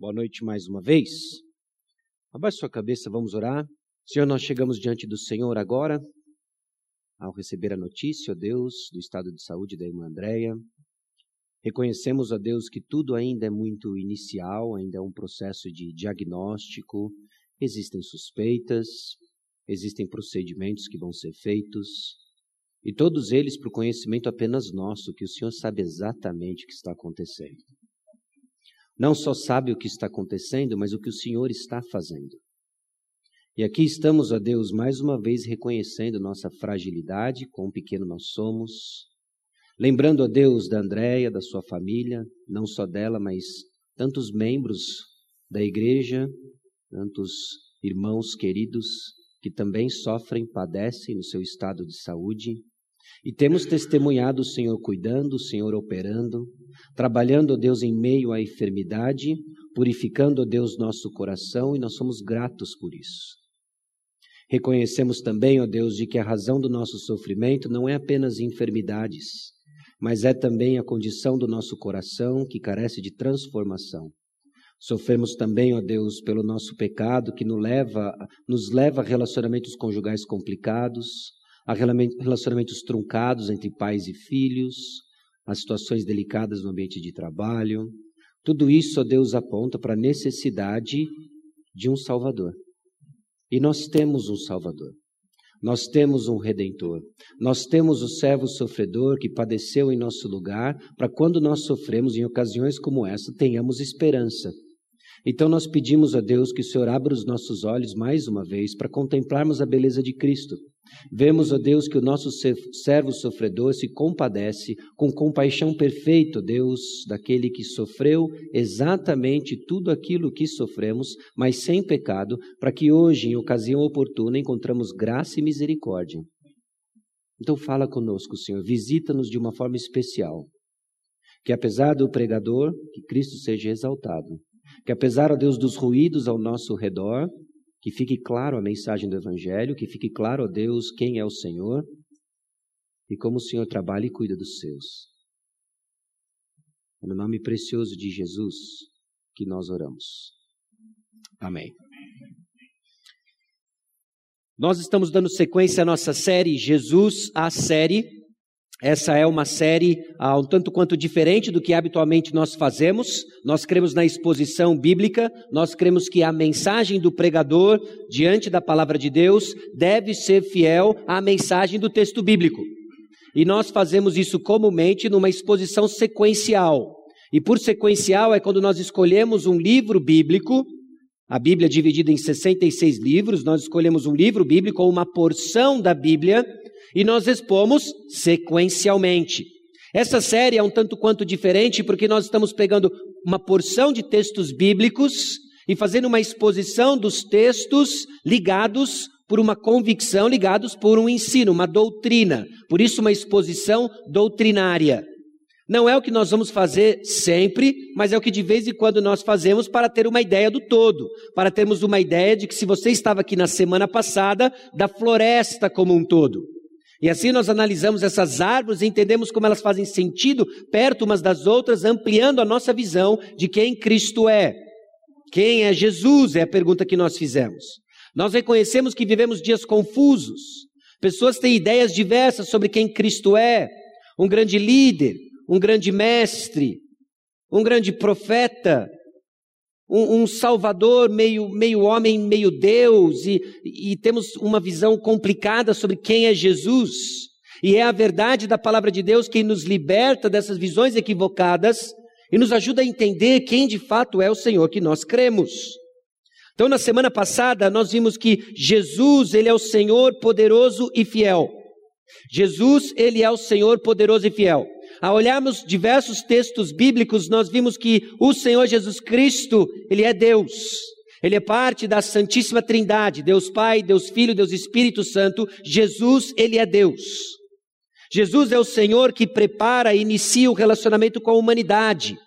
Boa noite mais uma vez. Abaixe sua cabeça, vamos orar. Senhor, nós chegamos diante do Senhor agora, ao receber a notícia, ó Deus, do estado de saúde da irmã Andréia. Reconhecemos, ó Deus, que tudo ainda é muito inicial, ainda é um processo de diagnóstico, existem suspeitas, existem procedimentos que vão ser feitos, e todos eles para o conhecimento apenas nosso, que o Senhor sabe exatamente o que está acontecendo não só sabe o que está acontecendo, mas o que o Senhor está fazendo. E aqui estamos, ó Deus, mais uma vez reconhecendo nossa fragilidade, quão pequeno nós somos, lembrando, ó Deus, da Andréia, da sua família, não só dela, mas tantos membros da igreja, tantos irmãos queridos que também sofrem, padecem no seu estado de saúde. E temos testemunhado o Senhor cuidando, o Senhor operando, trabalhando, Deus, em meio à enfermidade, purificando, Deus, nosso coração, e nós somos gratos por isso. Reconhecemos também, ó Deus, de que a razão do nosso sofrimento não é apenas enfermidades, mas é também a condição do nosso coração que carece de transformação. Sofremos também, ó Deus, pelo nosso pecado que nos leva, nos leva a relacionamentos conjugais complicados, a relacionamentos truncados entre pais e filhos, a situações delicadas no ambiente de trabalho. Tudo isso, Deus, aponta para a necessidade de um Salvador. E nós temos um Salvador. Nós temos um redentor. Nós temos o servo sofredor que padeceu em nosso lugar, para quando nós sofremos em ocasiões como essa, tenhamos esperança. Então nós pedimos a Deus que o Senhor abra os nossos olhos mais uma vez para contemplarmos a beleza de Cristo Vemos, ó Deus, que o nosso servo sofredor se compadece com compaixão perfeita, Deus, daquele que sofreu exatamente tudo aquilo que sofremos, mas sem pecado, para que hoje, em ocasião oportuna, encontramos graça e misericórdia. Então fala conosco, Senhor, visita-nos de uma forma especial. Que apesar do pregador, que Cristo seja exaltado. Que apesar, ó Deus, dos ruídos ao nosso redor, que fique claro a mensagem do Evangelho, que fique claro, ó Deus, quem é o Senhor e como o Senhor trabalha e cuida dos seus. É no nome precioso de Jesus que nós oramos. Amém. Nós estamos dando sequência à nossa série Jesus, a série. Essa é uma série ah, um tanto quanto diferente do que habitualmente nós fazemos. Nós cremos na exposição bíblica, nós cremos que a mensagem do pregador diante da palavra de Deus deve ser fiel à mensagem do texto bíblico. E nós fazemos isso comumente numa exposição sequencial. E por sequencial é quando nós escolhemos um livro bíblico, a Bíblia é dividida em 66 livros, nós escolhemos um livro bíblico ou uma porção da Bíblia e nós expomos sequencialmente. Essa série é um tanto quanto diferente porque nós estamos pegando uma porção de textos bíblicos e fazendo uma exposição dos textos ligados por uma convicção, ligados por um ensino, uma doutrina. Por isso, uma exposição doutrinária. Não é o que nós vamos fazer sempre, mas é o que de vez em quando nós fazemos para ter uma ideia do todo, para termos uma ideia de que se você estava aqui na semana passada, da floresta como um todo. E assim nós analisamos essas árvores e entendemos como elas fazem sentido perto umas das outras, ampliando a nossa visão de quem Cristo é. Quem é Jesus? É a pergunta que nós fizemos. Nós reconhecemos que vivemos dias confusos. Pessoas têm ideias diversas sobre quem Cristo é. Um grande líder, um grande mestre, um grande profeta, um, um, Salvador meio, meio homem, meio Deus, e, e temos uma visão complicada sobre quem é Jesus. E é a verdade da palavra de Deus que nos liberta dessas visões equivocadas e nos ajuda a entender quem de fato é o Senhor que nós cremos. Então, na semana passada, nós vimos que Jesus, ele é o Senhor poderoso e fiel. Jesus, ele é o Senhor poderoso e fiel. Ao olharmos diversos textos bíblicos, nós vimos que o Senhor Jesus Cristo, Ele é Deus. Ele é parte da Santíssima Trindade, Deus Pai, Deus Filho, Deus Espírito Santo. Jesus, Ele é Deus. Jesus é o Senhor que prepara e inicia o relacionamento com a humanidade,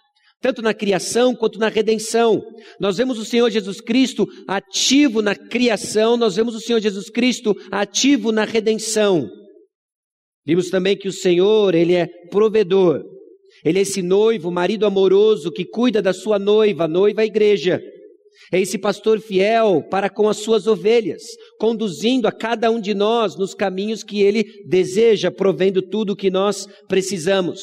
tanto na criação quanto na redenção. Nós vemos o Senhor Jesus Cristo ativo na criação, nós vemos o Senhor Jesus Cristo ativo na redenção. Vimos também que o Senhor, Ele é provedor. Ele é esse noivo, marido amoroso que cuida da sua noiva, noiva igreja. É esse pastor fiel para com as suas ovelhas, conduzindo a cada um de nós nos caminhos que ele deseja, provendo tudo o que nós precisamos.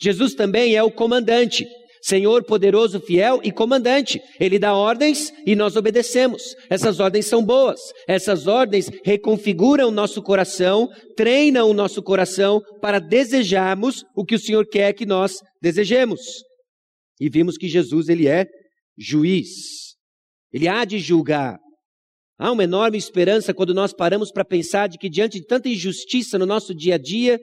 Jesus também é o comandante, Senhor poderoso, fiel e comandante. Ele dá ordens e nós obedecemos. Essas ordens são boas. Essas ordens reconfiguram o nosso coração, treinam o nosso coração para desejarmos o que o Senhor quer que nós desejemos. E vimos que Jesus, ele é juiz. Ele há de julgar. Há uma enorme esperança quando nós paramos para pensar de que diante de tanta injustiça no nosso dia a dia,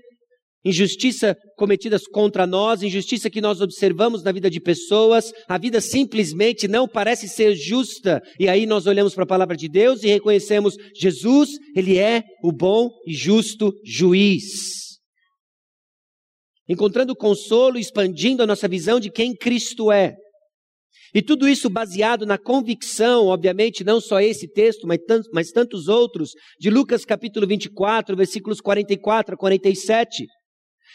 injustiça cometidas contra nós, injustiça que nós observamos na vida de pessoas, a vida simplesmente não parece ser justa. E aí nós olhamos para a palavra de Deus e reconhecemos Jesus, ele é o bom e justo juiz. Encontrando consolo, expandindo a nossa visão de quem Cristo é. E tudo isso baseado na convicção, obviamente, não só esse texto, mas tantos, mas tantos outros, de Lucas capítulo 24, versículos 44 a 47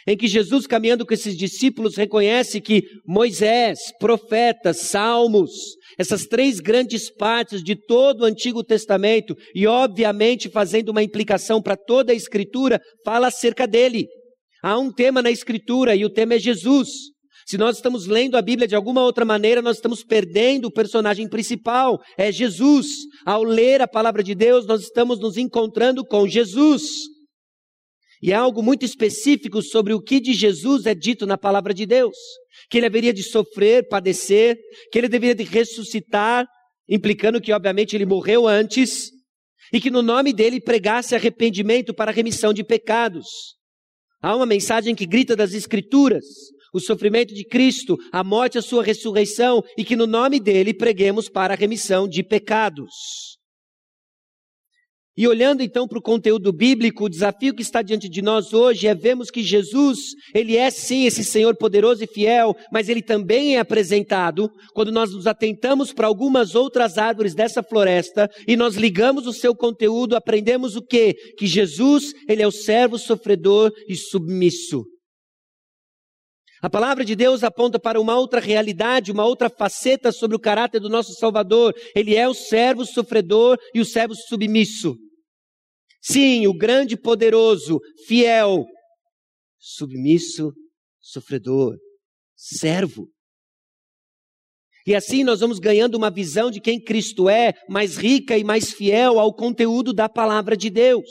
em que Jesus, caminhando com esses discípulos, reconhece que Moisés, profetas, salmos, essas três grandes partes de todo o Antigo Testamento, e obviamente fazendo uma implicação para toda a Escritura, fala acerca dele. Há um tema na Escritura e o tema é Jesus. Se nós estamos lendo a Bíblia de alguma outra maneira, nós estamos perdendo o personagem principal, é Jesus. Ao ler a palavra de Deus, nós estamos nos encontrando com Jesus. E há algo muito específico sobre o que de Jesus é dito na palavra de Deus. Que ele haveria de sofrer, padecer, que ele deveria de ressuscitar, implicando que obviamente ele morreu antes, e que no nome dele pregasse arrependimento para remissão de pecados. Há uma mensagem que grita das Escrituras, o sofrimento de Cristo, a morte, a sua ressurreição, e que no nome dele preguemos para a remissão de pecados. E olhando então para o conteúdo bíblico, o desafio que está diante de nós hoje é vermos que Jesus, ele é sim esse Senhor poderoso e fiel, mas ele também é apresentado quando nós nos atentamos para algumas outras árvores dessa floresta e nós ligamos o seu conteúdo, aprendemos o quê? Que Jesus, ele é o servo sofredor e submisso. A palavra de Deus aponta para uma outra realidade, uma outra faceta sobre o caráter do nosso Salvador. Ele é o servo sofredor e o servo submisso. Sim, o grande poderoso, fiel, submisso, sofredor, servo. E assim nós vamos ganhando uma visão de quem Cristo é, mais rica e mais fiel ao conteúdo da palavra de Deus.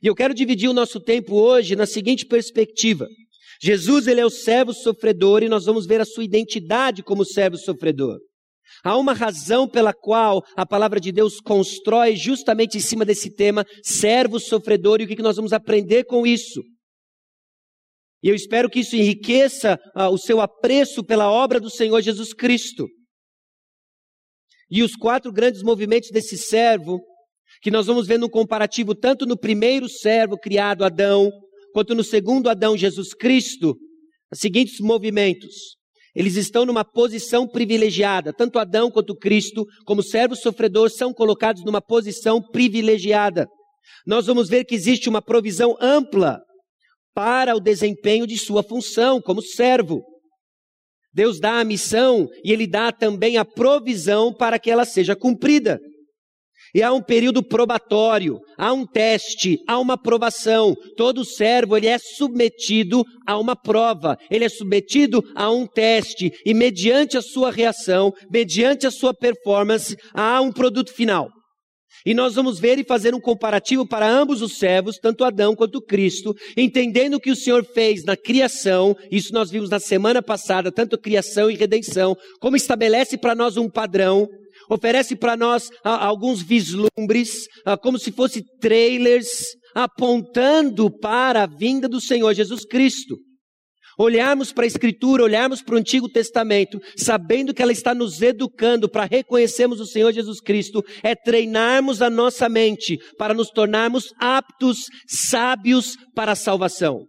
E eu quero dividir o nosso tempo hoje na seguinte perspectiva. Jesus, ele é o servo sofredor e nós vamos ver a sua identidade como servo sofredor. Há uma razão pela qual a palavra de Deus constrói justamente em cima desse tema, servo sofredor, e o que nós vamos aprender com isso. E eu espero que isso enriqueça ah, o seu apreço pela obra do Senhor Jesus Cristo. E os quatro grandes movimentos desse servo, que nós vamos ver no comparativo tanto no primeiro servo criado, Adão, quanto no segundo Adão, Jesus Cristo, os seguintes movimentos. Eles estão numa posição privilegiada. Tanto Adão quanto Cristo, como servo sofredor, são colocados numa posição privilegiada. Nós vamos ver que existe uma provisão ampla para o desempenho de sua função como servo. Deus dá a missão e Ele dá também a provisão para que ela seja cumprida. E há um período probatório, há um teste, há uma provação. Todo servo ele é submetido a uma prova, ele é submetido a um teste e mediante a sua reação, mediante a sua performance, há um produto final. E nós vamos ver e fazer um comparativo para ambos os servos, tanto Adão quanto Cristo, entendendo o que o Senhor fez na criação, isso nós vimos na semana passada, tanto criação e redenção, como estabelece para nós um padrão, oferece para nós alguns vislumbres, como se fossem trailers, apontando para a vinda do Senhor Jesus Cristo. Olharmos para a Escritura, olharmos para o Antigo Testamento, sabendo que ela está nos educando para reconhecermos o Senhor Jesus Cristo, é treinarmos a nossa mente para nos tornarmos aptos, sábios para a salvação.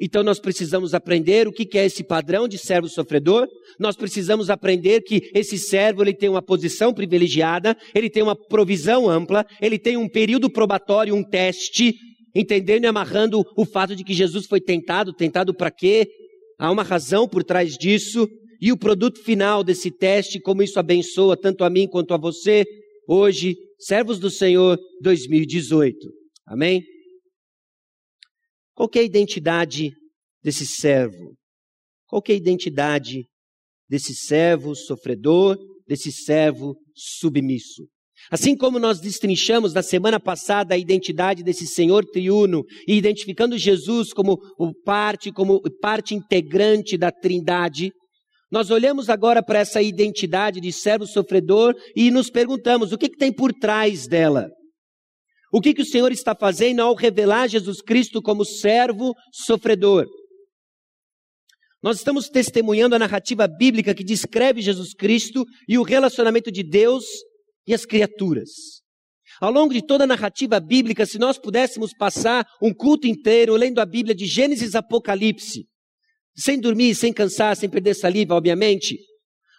Então nós precisamos aprender o que é esse padrão de servo sofredor. Nós precisamos aprender que esse servo ele tem uma posição privilegiada, ele tem uma provisão ampla, ele tem um período probatório, um teste entendendo e amarrando o fato de que Jesus foi tentado, tentado para quê? Há uma razão por trás disso, e o produto final desse teste, como isso abençoa tanto a mim quanto a você, hoje, servos do Senhor 2018. Amém? Qual é a identidade desse servo? Qual é a identidade desse servo sofredor, desse servo submisso? Assim como nós destrinchamos na semana passada a identidade desse Senhor triuno identificando Jesus como parte, como parte integrante da Trindade, nós olhamos agora para essa identidade de servo sofredor e nos perguntamos o que, que tem por trás dela. O que, que o Senhor está fazendo ao revelar Jesus Cristo como servo sofredor? Nós estamos testemunhando a narrativa bíblica que descreve Jesus Cristo e o relacionamento de Deus e as criaturas. Ao longo de toda a narrativa bíblica, se nós pudéssemos passar um culto inteiro lendo a Bíblia de Gênesis a Apocalipse, sem dormir, sem cansar, sem perder saliva, obviamente,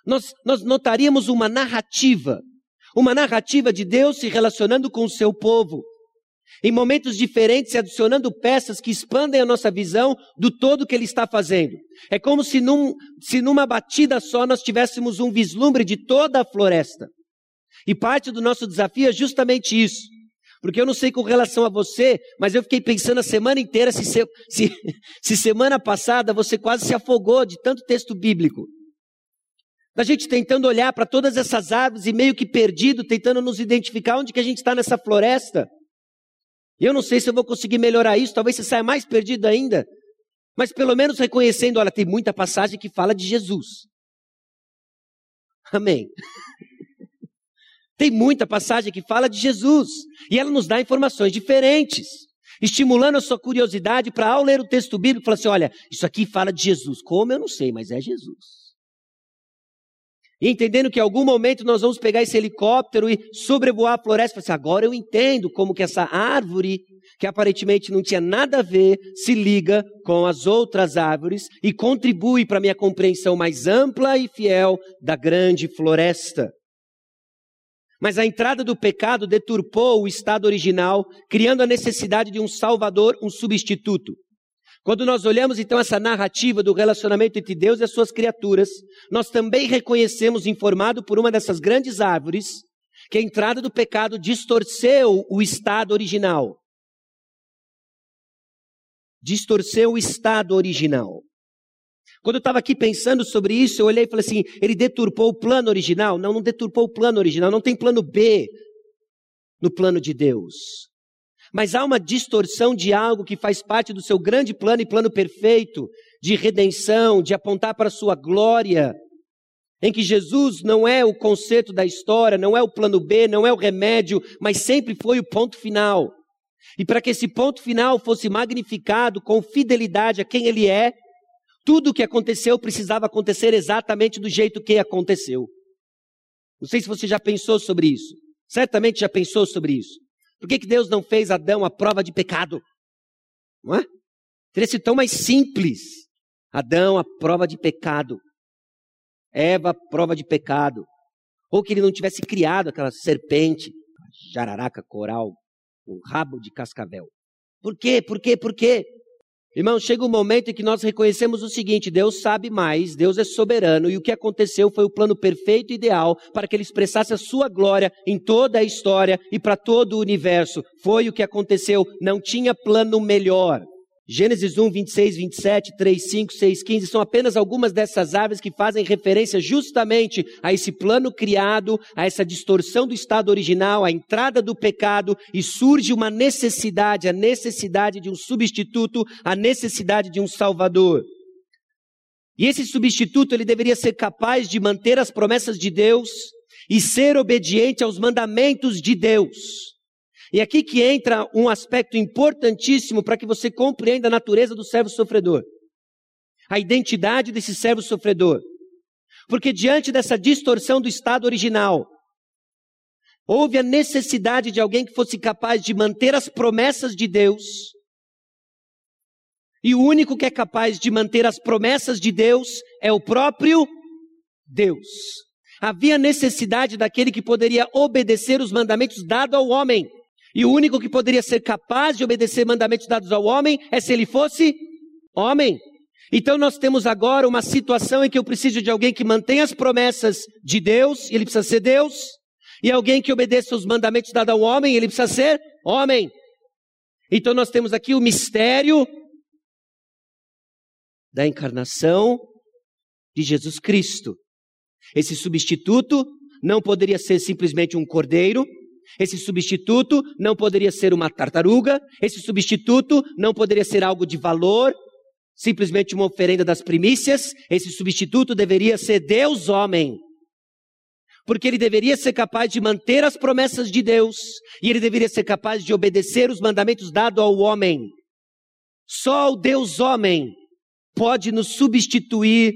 nós, nós notaríamos uma narrativa, uma narrativa de Deus se relacionando com o seu povo, em momentos diferentes adicionando peças que expandem a nossa visão do todo que Ele está fazendo. É como se, num, se numa batida só nós tivéssemos um vislumbre de toda a floresta. E parte do nosso desafio é justamente isso. Porque eu não sei com relação a você, mas eu fiquei pensando a semana inteira se, se, se semana passada você quase se afogou de tanto texto bíblico. Da gente tentando olhar para todas essas árvores e meio que perdido, tentando nos identificar onde que a gente está nessa floresta. E eu não sei se eu vou conseguir melhorar isso, talvez você saia mais perdido ainda. Mas pelo menos reconhecendo, olha, tem muita passagem que fala de Jesus. Amém. Tem muita passagem que fala de Jesus e ela nos dá informações diferentes, estimulando a sua curiosidade para, ao ler o texto bíblico, falar assim: olha, isso aqui fala de Jesus. Como eu não sei, mas é Jesus. E entendendo que em algum momento nós vamos pegar esse helicóptero e sobrevoar a floresta, assim, agora eu entendo como que essa árvore, que aparentemente não tinha nada a ver, se liga com as outras árvores e contribui para a minha compreensão mais ampla e fiel da grande floresta. Mas a entrada do pecado deturpou o estado original, criando a necessidade de um salvador, um substituto. Quando nós olhamos então essa narrativa do relacionamento entre Deus e as suas criaturas, nós também reconhecemos, informado por uma dessas grandes árvores, que a entrada do pecado distorceu o estado original. Distorceu o estado original. Quando eu estava aqui pensando sobre isso, eu olhei e falei assim: ele deturpou o plano original? Não, não deturpou o plano original, não tem plano B no plano de Deus. Mas há uma distorção de algo que faz parte do seu grande plano e plano perfeito de redenção, de apontar para a sua glória, em que Jesus não é o conceito da história, não é o plano B, não é o remédio, mas sempre foi o ponto final. E para que esse ponto final fosse magnificado com fidelidade a quem ele é, tudo o que aconteceu precisava acontecer exatamente do jeito que aconteceu. Não sei se você já pensou sobre isso. Certamente já pensou sobre isso. Por que, que Deus não fez Adão a prova de pecado? Não é? Teria sido tão mais simples. Adão, a prova de pecado. Eva, a prova de pecado. Ou que ele não tivesse criado aquela serpente, jararaca coral, um rabo de cascavel. Por quê? Por quê? Por quê? Irmão, chega um momento em que nós reconhecemos o seguinte: Deus sabe mais, Deus é soberano, e o que aconteceu foi o plano perfeito e ideal para que ele expressasse a sua glória em toda a história e para todo o universo. Foi o que aconteceu, não tinha plano melhor. Gênesis 1, 26, 27, 3, 5, 6, 15 são apenas algumas dessas aves que fazem referência justamente a esse plano criado, a essa distorção do estado original, a entrada do pecado e surge uma necessidade, a necessidade de um substituto, a necessidade de um salvador. E esse substituto ele deveria ser capaz de manter as promessas de Deus e ser obediente aos mandamentos de Deus. E aqui que entra um aspecto importantíssimo para que você compreenda a natureza do servo sofredor. A identidade desse servo sofredor. Porque diante dessa distorção do estado original, houve a necessidade de alguém que fosse capaz de manter as promessas de Deus. E o único que é capaz de manter as promessas de Deus é o próprio Deus. Havia necessidade daquele que poderia obedecer os mandamentos dados ao homem E o único que poderia ser capaz de obedecer mandamentos dados ao homem é se ele fosse homem. Então nós temos agora uma situação em que eu preciso de alguém que mantenha as promessas de Deus, ele precisa ser Deus, e alguém que obedeça os mandamentos dados ao homem, ele precisa ser homem. Então nós temos aqui o mistério da encarnação de Jesus Cristo. Esse substituto não poderia ser simplesmente um cordeiro, esse substituto não poderia ser uma tartaruga, esse substituto não poderia ser algo de valor, simplesmente uma oferenda das primícias, esse substituto deveria ser Deus homem. Porque ele deveria ser capaz de manter as promessas de Deus, e ele deveria ser capaz de obedecer os mandamentos dados ao homem. Só o Deus homem pode nos substituir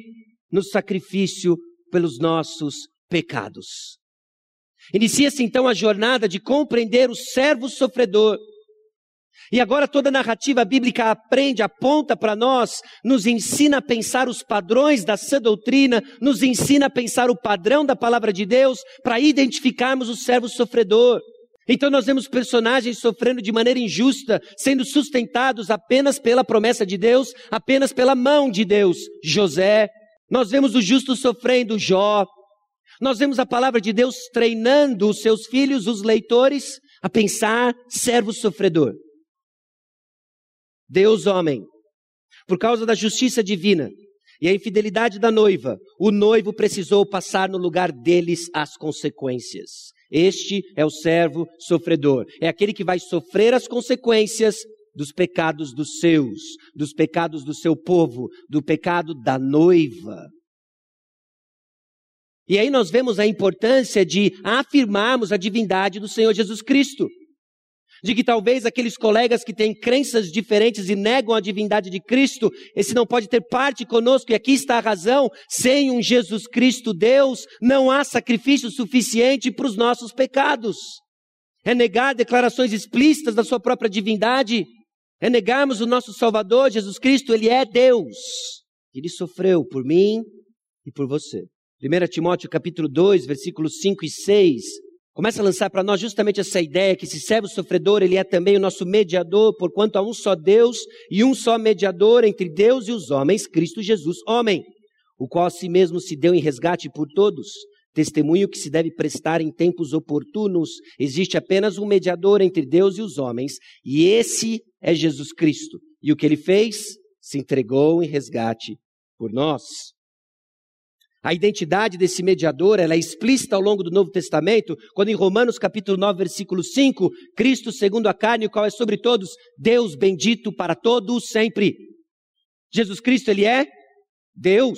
no sacrifício pelos nossos pecados. Inicia-se então a jornada de compreender o servo sofredor. E agora toda a narrativa bíblica aprende, aponta para nós, nos ensina a pensar os padrões da sã doutrina, nos ensina a pensar o padrão da palavra de Deus para identificarmos o servo sofredor. Então nós vemos personagens sofrendo de maneira injusta, sendo sustentados apenas pela promessa de Deus, apenas pela mão de Deus. José. Nós vemos o justo sofrendo, Jó. Nós vemos a palavra de Deus treinando os seus filhos, os leitores, a pensar servo sofredor. Deus homem. Por causa da justiça divina e a infidelidade da noiva, o noivo precisou passar no lugar deles as consequências. Este é o servo sofredor. É aquele que vai sofrer as consequências dos pecados dos seus, dos pecados do seu povo, do pecado da noiva. E aí nós vemos a importância de afirmarmos a divindade do Senhor Jesus Cristo. De que talvez aqueles colegas que têm crenças diferentes e negam a divindade de Cristo, esse não pode ter parte conosco, e aqui está a razão: sem um Jesus Cristo Deus, não há sacrifício suficiente para os nossos pecados. É negar declarações explícitas da sua própria divindade, é negarmos o nosso Salvador, Jesus Cristo, Ele é Deus. Ele sofreu por mim e por você. 1 Timóteo capítulo 2, versículos 5 e 6, começa a lançar para nós justamente essa ideia que esse servo sofredor, ele é também o nosso mediador, porquanto há um só Deus e um só mediador entre Deus e os homens, Cristo Jesus, homem, o qual a si mesmo se deu em resgate por todos, testemunho que se deve prestar em tempos oportunos. Existe apenas um mediador entre Deus e os homens, e esse é Jesus Cristo. E o que ele fez? Se entregou em resgate por nós. A identidade desse mediador, ela é explícita ao longo do Novo Testamento, quando em Romanos capítulo 9, versículo 5, Cristo segundo a carne, o qual é sobre todos, Deus bendito para todos sempre. Jesus Cristo, ele é Deus.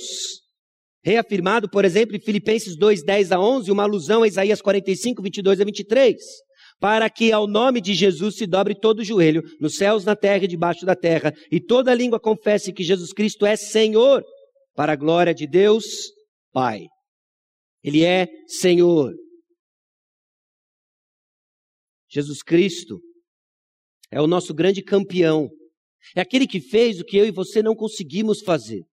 Reafirmado, por exemplo, em Filipenses 2, 10 a 11, uma alusão a Isaías 45, 22 a 23. Para que ao nome de Jesus se dobre todo o joelho, nos céus, na terra e debaixo da terra, e toda língua confesse que Jesus Cristo é Senhor, para a glória de Deus Pai. Ele é Senhor. Jesus Cristo é o nosso grande campeão. É aquele que fez o que eu e você não conseguimos fazer.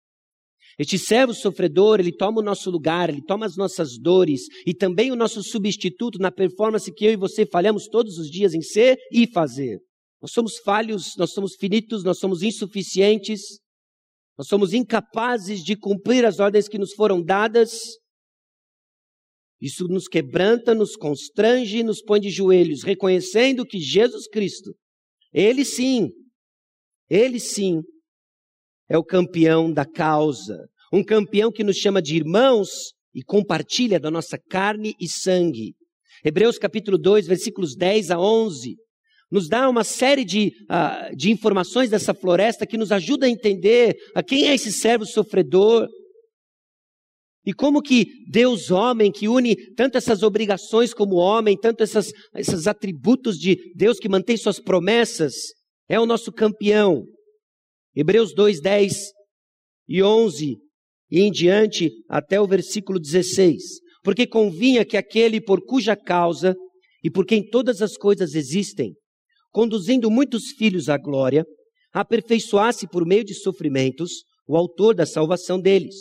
Este servo sofredor, ele toma o nosso lugar, ele toma as nossas dores e também o nosso substituto na performance que eu e você falhamos todos os dias em ser e fazer. Nós somos falhos, nós somos finitos, nós somos insuficientes, nós somos incapazes de cumprir as ordens que nos foram dadas. Isso nos quebranta, nos constrange e nos põe de joelhos, reconhecendo que Jesus Cristo, Ele sim, Ele sim, é o campeão da causa. Um campeão que nos chama de irmãos e compartilha da nossa carne e sangue. Hebreus capítulo 2, versículos 10 a 11 nos dá uma série de, uh, de informações dessa floresta que nos ajuda a entender a quem é esse servo sofredor. E como que Deus homem, que une tanto essas obrigações como homem, tanto essas, esses atributos de Deus que mantém suas promessas, é o nosso campeão. Hebreus 2, 10 e 11 e em diante até o versículo 16. Porque convinha que aquele por cuja causa e por quem todas as coisas existem, conduzindo muitos filhos à glória, aperfeiçoasse por meio de sofrimentos o autor da salvação deles.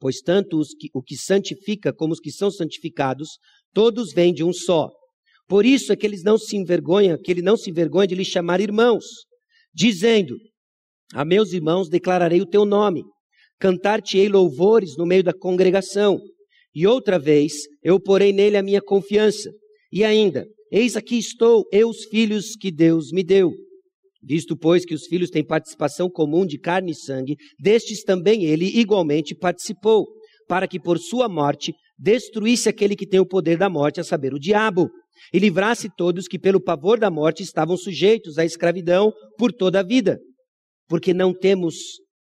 Pois tanto que, o que santifica como os que são santificados, todos vêm de um só. Por isso é que eles não se envergonham, que ele não se envergonha de lhe chamar irmãos, dizendo: A meus irmãos declararei o teu nome, cantar-te-ei louvores no meio da congregação, e outra vez eu porei nele a minha confiança. E ainda, eis aqui estou, eu os filhos que Deus me deu. Visto, pois, que os filhos têm participação comum de carne e sangue, destes também ele igualmente participou, para que por sua morte destruísse aquele que tem o poder da morte, a saber, o diabo, e livrasse todos que pelo pavor da morte estavam sujeitos à escravidão por toda a vida. Porque não temos,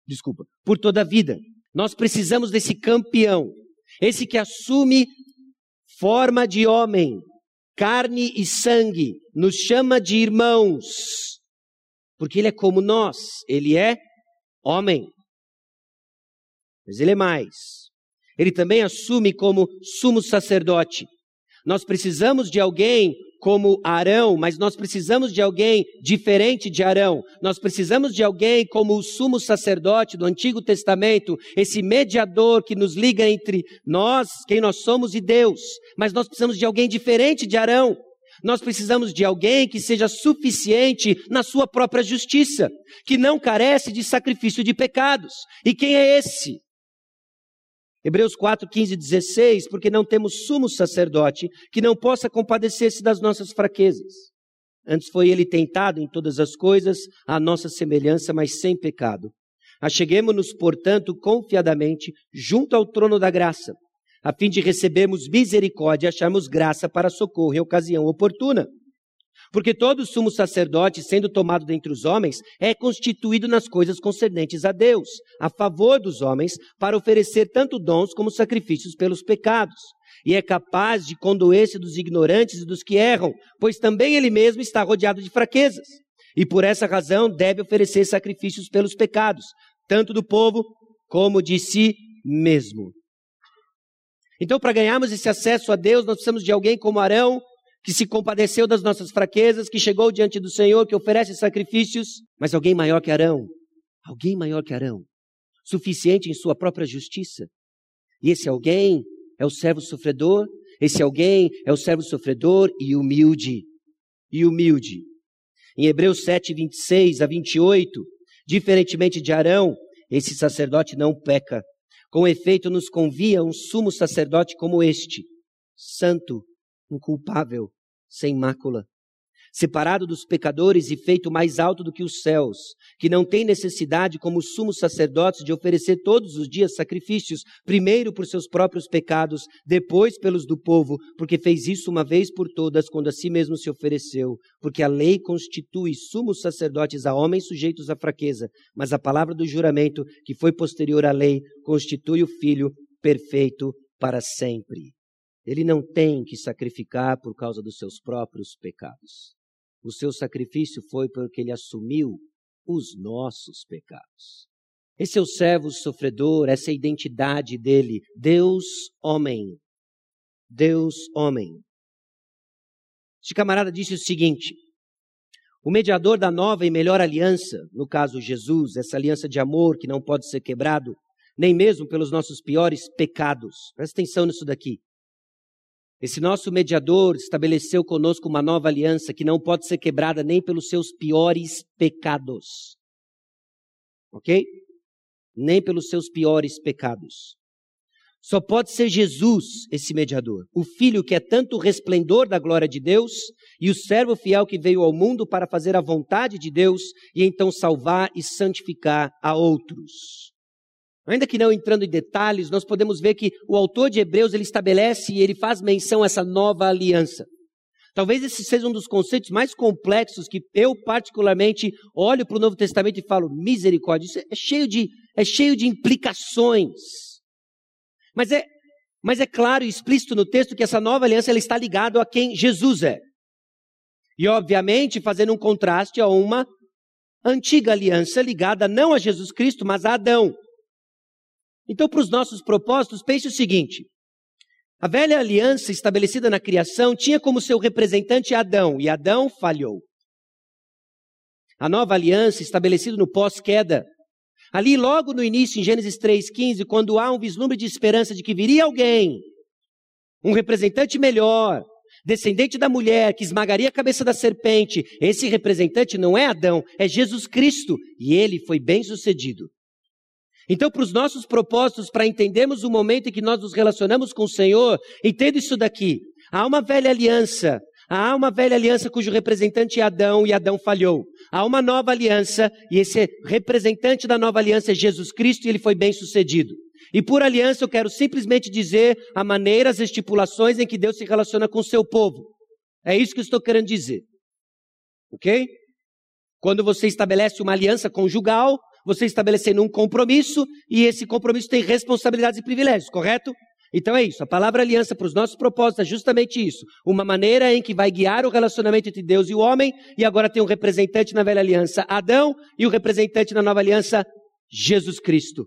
desculpa, por toda a vida. Nós precisamos desse campeão, esse que assume forma de homem, carne e sangue, nos chama de irmãos porque ele é como nós, ele é homem. Mas ele é mais. Ele também assume como sumo sacerdote. Nós precisamos de alguém como Arão, mas nós precisamos de alguém diferente de Arão. Nós precisamos de alguém como o sumo sacerdote do Antigo Testamento, esse mediador que nos liga entre nós, quem nós somos, e Deus. Mas nós precisamos de alguém diferente de Arão. Nós precisamos de alguém que seja suficiente na sua própria justiça, que não carece de sacrifício de pecados. E quem é esse? Hebreus 4, 15 e 16, porque não temos sumo sacerdote que não possa compadecer-se das nossas fraquezas. Antes foi ele tentado em todas as coisas, à nossa semelhança, mas sem pecado. Acheguemos-nos, portanto, confiadamente junto ao trono da graça a fim de recebermos misericórdia e acharmos graça para socorro em ocasião oportuna. Porque todo sumo sacerdote, sendo tomado dentre os homens, é constituído nas coisas concernentes a Deus, a favor dos homens, para oferecer tanto dons como sacrifícios pelos pecados. E é capaz de condoer-se dos ignorantes e dos que erram, pois também ele mesmo está rodeado de fraquezas. E por essa razão deve oferecer sacrifícios pelos pecados, tanto do povo como de si mesmo. Então, para ganharmos esse acesso a Deus, nós precisamos de alguém como Arão, que se compadeceu das nossas fraquezas, que chegou diante do Senhor, que oferece sacrifícios, mas alguém maior que Arão. Alguém maior que Arão, suficiente em sua própria justiça. E esse alguém é o servo sofredor, esse alguém é o servo sofredor e humilde. E humilde. Em Hebreus 7, 26 a 28, diferentemente de Arão, esse sacerdote não peca, com efeito, nos convia um sumo sacerdote como este, santo, inculpável, sem mácula, separado dos pecadores e feito mais alto do que os céus, que não tem necessidade, como sumos sacerdotes, de oferecer todos os dias sacrifícios, primeiro por seus próprios pecados, depois pelos do povo, porque fez isso uma vez por todas, quando a si mesmo se ofereceu. Porque a lei constitui sumos sacerdotes a homens sujeitos à fraqueza, mas a palavra do juramento, que foi posterior à lei, constitui o Filho perfeito para sempre. Ele não tem que sacrificar por causa dos seus próprios pecados. O seu sacrifício foi porque ele assumiu os nossos pecados. Esse é o servo sofredor, essa é a identidade dele. Deus, homem. Deus, homem. Este camarada disse o seguinte: o mediador da nova e melhor aliança, no caso Jesus, essa aliança de amor que não pode ser quebrado, nem mesmo pelos nossos piores pecados. Presta atenção nisso daqui. Esse nosso mediador estabeleceu conosco uma nova aliança que não pode ser quebrada nem pelos seus piores pecados. Ok? Nem pelos seus piores pecados. Só pode ser Jesus esse mediador, o Filho que é tanto o resplendor da glória de Deus e o servo fiel que veio ao mundo para fazer a vontade de Deus e então salvar e santificar a outros. Ainda que não entrando em detalhes, nós podemos ver que o autor de Hebreus ele estabelece e ele faz menção a essa nova aliança. Talvez esse seja um dos conceitos mais complexos que eu particularmente olho para o Novo Testamento e falo misericórdia. Isso é cheio de é cheio de implicações. Mas é mas é claro e explícito no texto que essa nova aliança ela está ligada a quem Jesus é. E obviamente fazendo um contraste a uma antiga aliança ligada não a Jesus Cristo, mas a Adão. Então, para os nossos propósitos, pense o seguinte: a velha aliança estabelecida na criação tinha como seu representante Adão, e Adão falhou. A nova aliança, estabelecida no pós-queda, ali logo no início, em Gênesis 3,15, quando há um vislumbre de esperança de que viria alguém, um representante melhor, descendente da mulher, que esmagaria a cabeça da serpente, esse representante não é Adão, é Jesus Cristo, e ele foi bem sucedido. Então, para os nossos propósitos, para entendermos o momento em que nós nos relacionamos com o Senhor, entenda isso daqui. Há uma velha aliança, há uma velha aliança cujo representante é Adão e Adão falhou. Há uma nova aliança e esse representante da nova aliança é Jesus Cristo e ele foi bem sucedido. E por aliança eu quero simplesmente dizer a maneira, as estipulações em que Deus se relaciona com o seu povo. É isso que eu estou querendo dizer. Ok? Quando você estabelece uma aliança conjugal, você estabelecendo um compromisso e esse compromisso tem responsabilidades e privilégios, correto? Então é isso. A palavra aliança para os nossos propósitos é justamente isso. Uma maneira em que vai guiar o relacionamento entre Deus e o homem, e agora tem um representante na velha aliança, Adão, e o um representante na nova aliança, Jesus Cristo.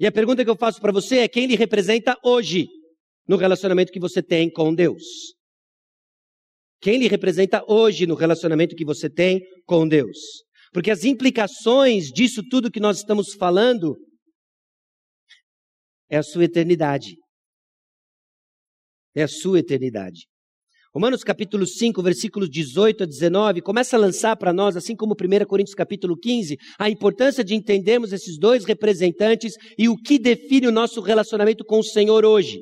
E a pergunta que eu faço para você é quem lhe representa hoje no relacionamento que você tem com Deus? Quem lhe representa hoje no relacionamento que você tem com Deus? Porque as implicações disso tudo que nós estamos falando é a sua eternidade. É a sua eternidade. Romanos capítulo 5, versículos 18 a 19, começa a lançar para nós, assim como 1 Coríntios capítulo 15, a importância de entendermos esses dois representantes e o que define o nosso relacionamento com o Senhor hoje.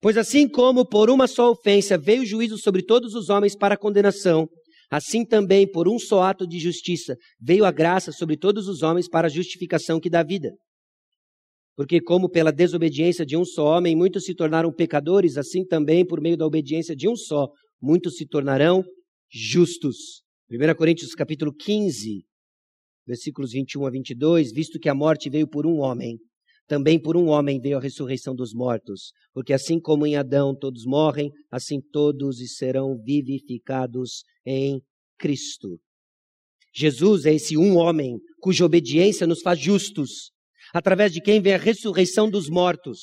Pois assim como por uma só ofensa veio o juízo sobre todos os homens para condenação, assim também por um só ato de justiça veio a graça sobre todos os homens para a justificação que dá vida. Porque, como pela desobediência de um só homem muitos se tornaram pecadores, assim também, por meio da obediência de um só, muitos se tornarão justos. 1 Coríntios capítulo 15, versículos 21 a 22, visto que a morte veio por um homem, também por um homem veio a ressurreição dos mortos, porque assim como em Adão todos morrem, assim todos serão vivificados em Cristo. Jesus é esse um homem cuja obediência nos faz justos, através de quem vem a ressurreição dos mortos.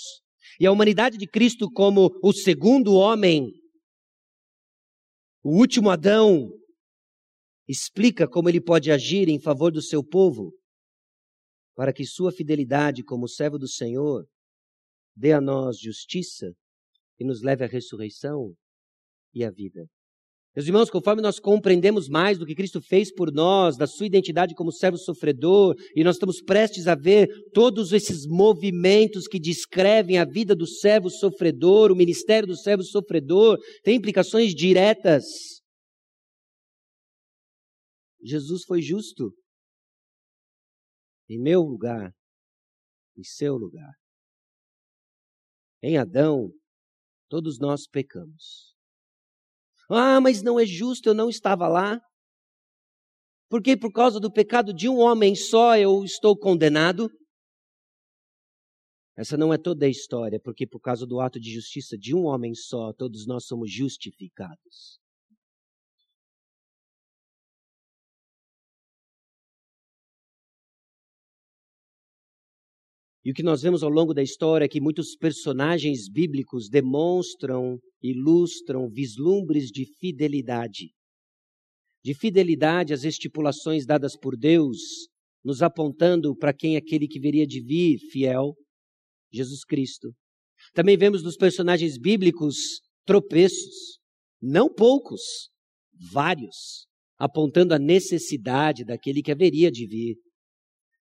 E a humanidade de Cristo, como o segundo homem, o último Adão, explica como ele pode agir em favor do seu povo, para que sua fidelidade como servo do Senhor dê a nós justiça e nos leve à ressurreição e à vida. Meus irmãos, conforme nós compreendemos mais do que Cristo fez por nós, da sua identidade como servo sofredor, e nós estamos prestes a ver todos esses movimentos que descrevem a vida do servo sofredor, o ministério do servo sofredor, tem implicações diretas. Jesus foi justo em meu lugar, em seu lugar. Em Adão, todos nós pecamos. Ah, mas não é justo, eu não estava lá. Porque por causa do pecado de um homem só eu estou condenado? Essa não é toda a história, porque por causa do ato de justiça de um homem só, todos nós somos justificados. E o que nós vemos ao longo da história é que muitos personagens bíblicos demonstram, ilustram vislumbres de fidelidade. De fidelidade às estipulações dadas por Deus, nos apontando para quem é aquele que viria de vir, fiel, Jesus Cristo. Também vemos nos personagens bíblicos tropeços, não poucos, vários, apontando a necessidade daquele que haveria de vir.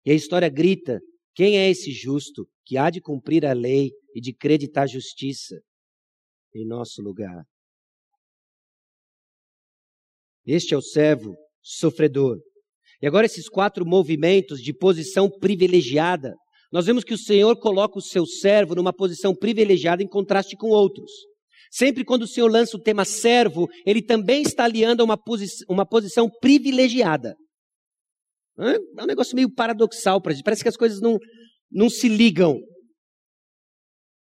E a história grita quem é esse justo que há de cumprir a lei e de creditar justiça em nosso lugar? Este é o servo sofredor. E agora, esses quatro movimentos de posição privilegiada, nós vemos que o Senhor coloca o seu servo numa posição privilegiada em contraste com outros. Sempre quando o Senhor lança o tema servo, ele também está aliando a uma, posi uma posição privilegiada. É um negócio meio paradoxal para a gente. Parece que as coisas não, não se ligam.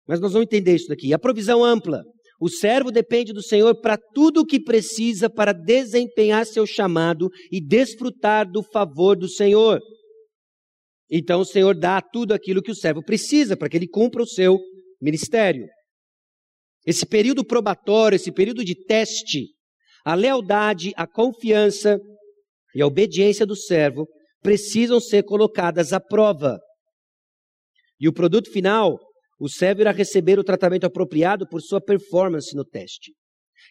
Mas nós vamos entender isso daqui. A provisão ampla. O servo depende do Senhor para tudo o que precisa para desempenhar seu chamado e desfrutar do favor do Senhor. Então o Senhor dá tudo aquilo que o servo precisa para que ele cumpra o seu ministério. Esse período probatório, esse período de teste, a lealdade, a confiança e a obediência do servo precisam ser colocadas à prova. E o produto final, o servo irá receber o tratamento apropriado por sua performance no teste.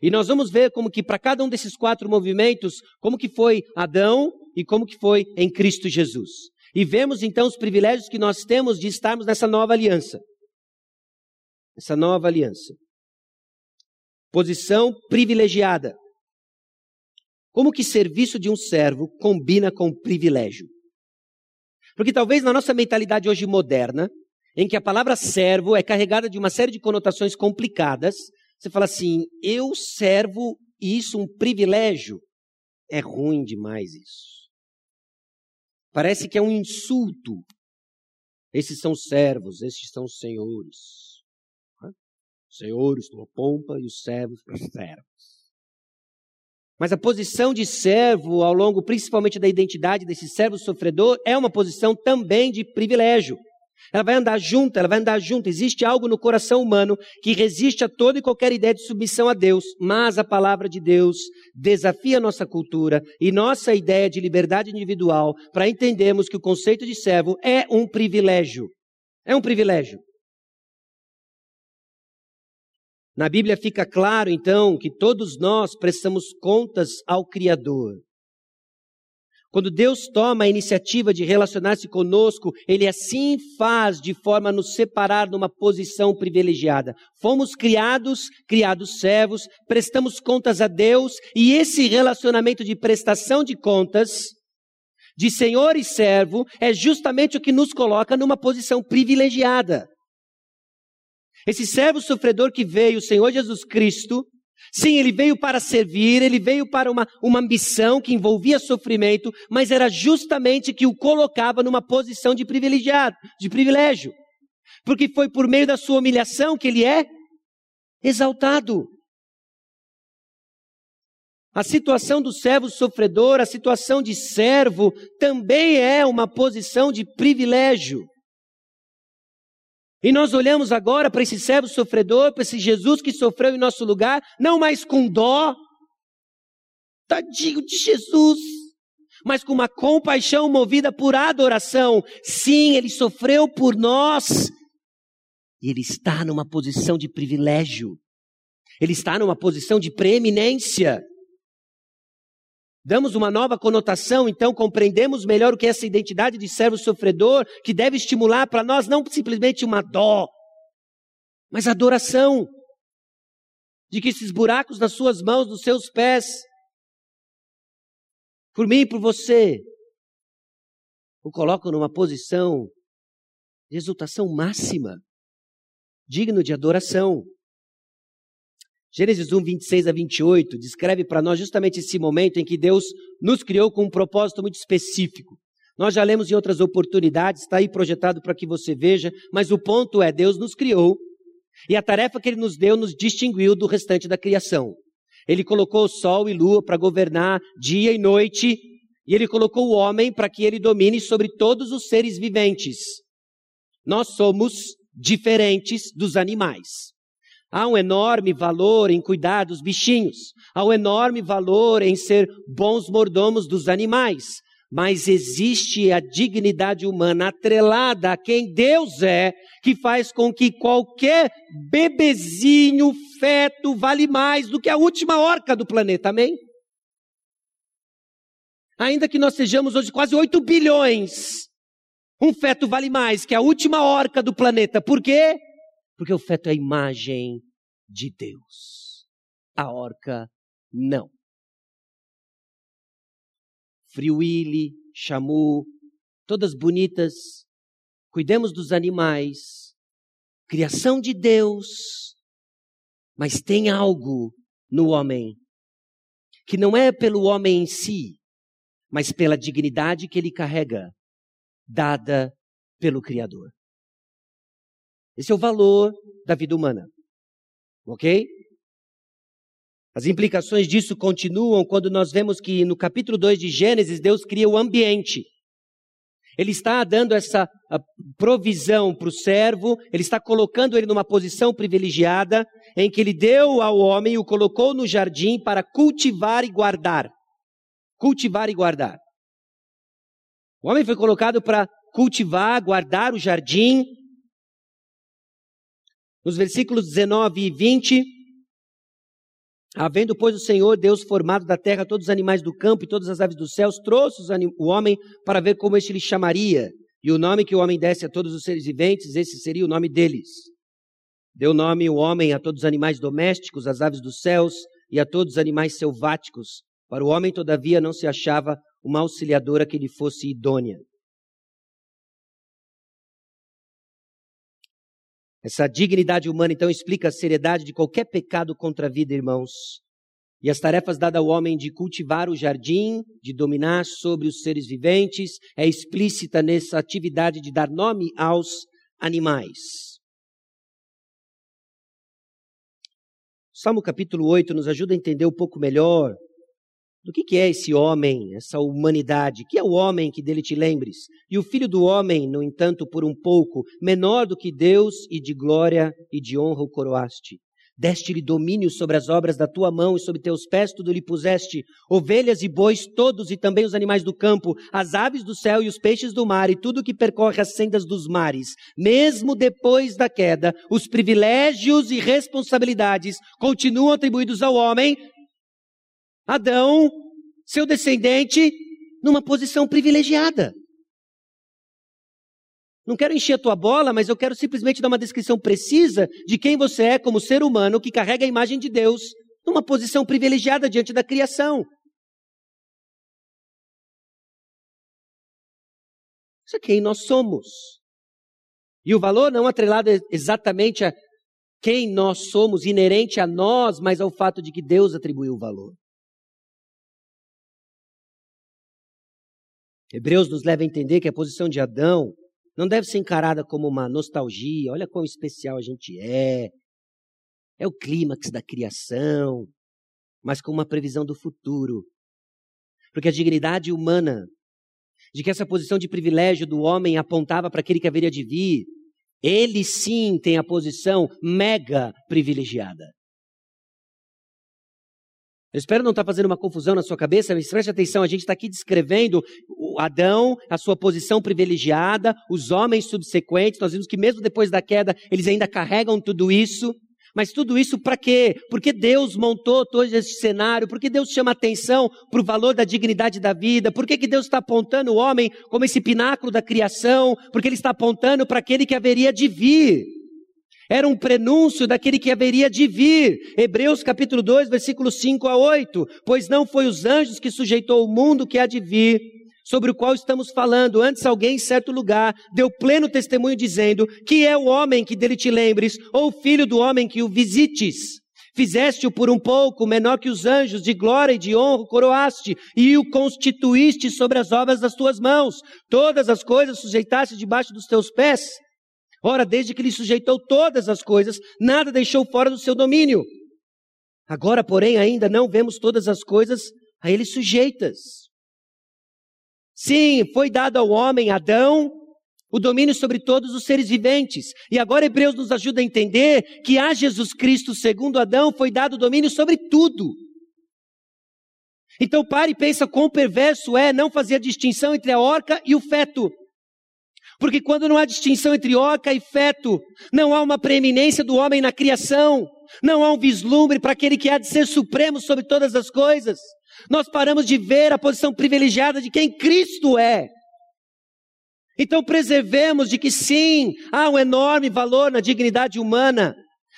E nós vamos ver como que para cada um desses quatro movimentos, como que foi Adão e como que foi em Cristo Jesus. E vemos então os privilégios que nós temos de estarmos nessa nova aliança. Essa nova aliança. Posição privilegiada. Como que serviço de um servo combina com privilégio? Porque talvez na nossa mentalidade hoje moderna, em que a palavra servo é carregada de uma série de conotações complicadas, você fala assim: eu servo isso, um privilégio. É ruim demais isso. Parece que é um insulto. Esses são servos, esses são senhores. Senhores tua pompa e os servos para servos. Mas a posição de servo, ao longo principalmente da identidade desse servo sofredor, é uma posição também de privilégio. Ela vai andar junto, ela vai andar junto. Existe algo no coração humano que resiste a toda e qualquer ideia de submissão a Deus, mas a palavra de Deus desafia nossa cultura e nossa ideia de liberdade individual para entendermos que o conceito de servo é um privilégio. É um privilégio. Na Bíblia fica claro, então, que todos nós prestamos contas ao Criador. Quando Deus toma a iniciativa de relacionar-se conosco, Ele assim faz de forma a nos separar numa posição privilegiada. Fomos criados, criados servos, prestamos contas a Deus, e esse relacionamento de prestação de contas, de senhor e servo, é justamente o que nos coloca numa posição privilegiada. Esse servo sofredor que veio, o Senhor Jesus Cristo, sim, ele veio para servir, ele veio para uma, uma missão que envolvia sofrimento, mas era justamente que o colocava numa posição de privilegiado, de privilégio. Porque foi por meio da sua humilhação que ele é exaltado. A situação do servo sofredor, a situação de servo, também é uma posição de privilégio. E nós olhamos agora para esse servo sofredor, para esse Jesus que sofreu em nosso lugar, não mais com dó, tadinho de Jesus, mas com uma compaixão movida por adoração. Sim, ele sofreu por nós. E ele está numa posição de privilégio. Ele está numa posição de preeminência. Damos uma nova conotação, então compreendemos melhor o que é essa identidade de servo sofredor, que deve estimular para nós não simplesmente uma dó, mas adoração. De que esses buracos nas suas mãos, nos seus pés, por mim e por você, o colocam numa posição de exultação máxima, digno de adoração. Gênesis 1, 26 a 28 descreve para nós justamente esse momento em que Deus nos criou com um propósito muito específico. Nós já lemos em outras oportunidades, está aí projetado para que você veja, mas o ponto é: Deus nos criou e a tarefa que Ele nos deu nos distinguiu do restante da criação. Ele colocou sol e lua para governar dia e noite, e Ele colocou o homem para que ele domine sobre todos os seres viventes. Nós somos diferentes dos animais. Há um enorme valor em cuidar dos bichinhos. Há um enorme valor em ser bons mordomos dos animais. Mas existe a dignidade humana atrelada a quem Deus é, que faz com que qualquer bebezinho, feto, vale mais do que a última orca do planeta. Amém? Ainda que nós sejamos hoje quase 8 bilhões, um feto vale mais que a última orca do planeta. Por quê? Porque o feto é a imagem de Deus. A orca, não. Friuili, chamu, todas bonitas. Cuidemos dos animais. Criação de Deus. Mas tem algo no homem que não é pelo homem em si, mas pela dignidade que ele carrega, dada pelo Criador. Esse é o valor da vida humana. Ok? As implicações disso continuam quando nós vemos que no capítulo 2 de Gênesis, Deus cria o ambiente. Ele está dando essa provisão para o servo, ele está colocando ele numa posição privilegiada, em que ele deu ao homem o colocou no jardim para cultivar e guardar. Cultivar e guardar. O homem foi colocado para cultivar, guardar o jardim, Nos versículos 19 e 20, Havendo, pois, o Senhor Deus formado da terra todos os animais do campo e todas as aves dos céus, trouxe o homem para ver como este lhe chamaria. E o nome que o homem desse a todos os seres viventes, esse seria o nome deles. Deu nome o homem a todos os animais domésticos, às aves dos céus e a todos os animais selváticos. Para o homem, todavia, não se achava uma auxiliadora que lhe fosse idônea. Essa dignidade humana, então, explica a seriedade de qualquer pecado contra a vida, irmãos. E as tarefas dadas ao homem de cultivar o jardim, de dominar sobre os seres viventes, é explícita nessa atividade de dar nome aos animais. Salmo capítulo 8 nos ajuda a entender um pouco melhor do que, que é esse homem, essa humanidade? Que é o homem que dele te lembres? E o filho do homem, no entanto, por um pouco, menor do que Deus e de glória e de honra o coroaste. Deste-lhe domínio sobre as obras da tua mão e sobre teus pés tudo lhe puseste, ovelhas e bois todos e também os animais do campo, as aves do céu e os peixes do mar e tudo que percorre as sendas dos mares. Mesmo depois da queda, os privilégios e responsabilidades continuam atribuídos ao homem, Adão, seu descendente, numa posição privilegiada. Não quero encher a tua bola, mas eu quero simplesmente dar uma descrição precisa de quem você é como ser humano que carrega a imagem de Deus numa posição privilegiada diante da criação. Isso é quem nós somos. E o valor não atrelado exatamente a quem nós somos, inerente a nós, mas ao fato de que Deus atribuiu o valor. Hebreus nos leva a entender que a posição de Adão não deve ser encarada como uma nostalgia, olha quão especial a gente é, é o clímax da criação, mas como uma previsão do futuro. Porque a dignidade humana, de que essa posição de privilégio do homem apontava para aquele que haveria de vir, ele sim tem a posição mega privilegiada. Eu espero não estar fazendo uma confusão na sua cabeça, mas preste atenção, a gente está aqui descrevendo Adão, a sua posição privilegiada, os homens subsequentes, nós vimos que mesmo depois da queda, eles ainda carregam tudo isso. Mas tudo isso para quê? Porque Deus montou todo esse cenário, porque Deus chama atenção para o valor da dignidade da vida, por que Deus está apontando o homem como esse pináculo da criação, porque Ele está apontando para aquele que haveria de vir. Era um prenúncio daquele que haveria de vir. Hebreus capítulo 2, versículos 5 a 8. Pois não foi os anjos que sujeitou o mundo que há de vir, sobre o qual estamos falando. Antes alguém em certo lugar deu pleno testemunho dizendo que é o homem que dele te lembres, ou o filho do homem que o visites. Fizeste-o por um pouco menor que os anjos, de glória e de honra coroaste, e o constituíste sobre as obras das tuas mãos. Todas as coisas sujeitaste debaixo dos teus pés. Ora, desde que lhe sujeitou todas as coisas, nada deixou fora do seu domínio. Agora, porém, ainda não vemos todas as coisas a ele sujeitas. Sim, foi dado ao homem, Adão, o domínio sobre todos os seres viventes. E agora Hebreus nos ajuda a entender que a Jesus Cristo, segundo Adão, foi dado o domínio sobre tudo. Então pare e pensa quão perverso é não fazer a distinção entre a orca e o feto. Porque quando não há distinção entre oca e feto, não há uma preeminência do homem na criação, não há um vislumbre para aquele que há de ser supremo sobre todas as coisas. Nós paramos de ver a posição privilegiada de quem Cristo é. Então preservemos de que sim, há um enorme valor na dignidade humana.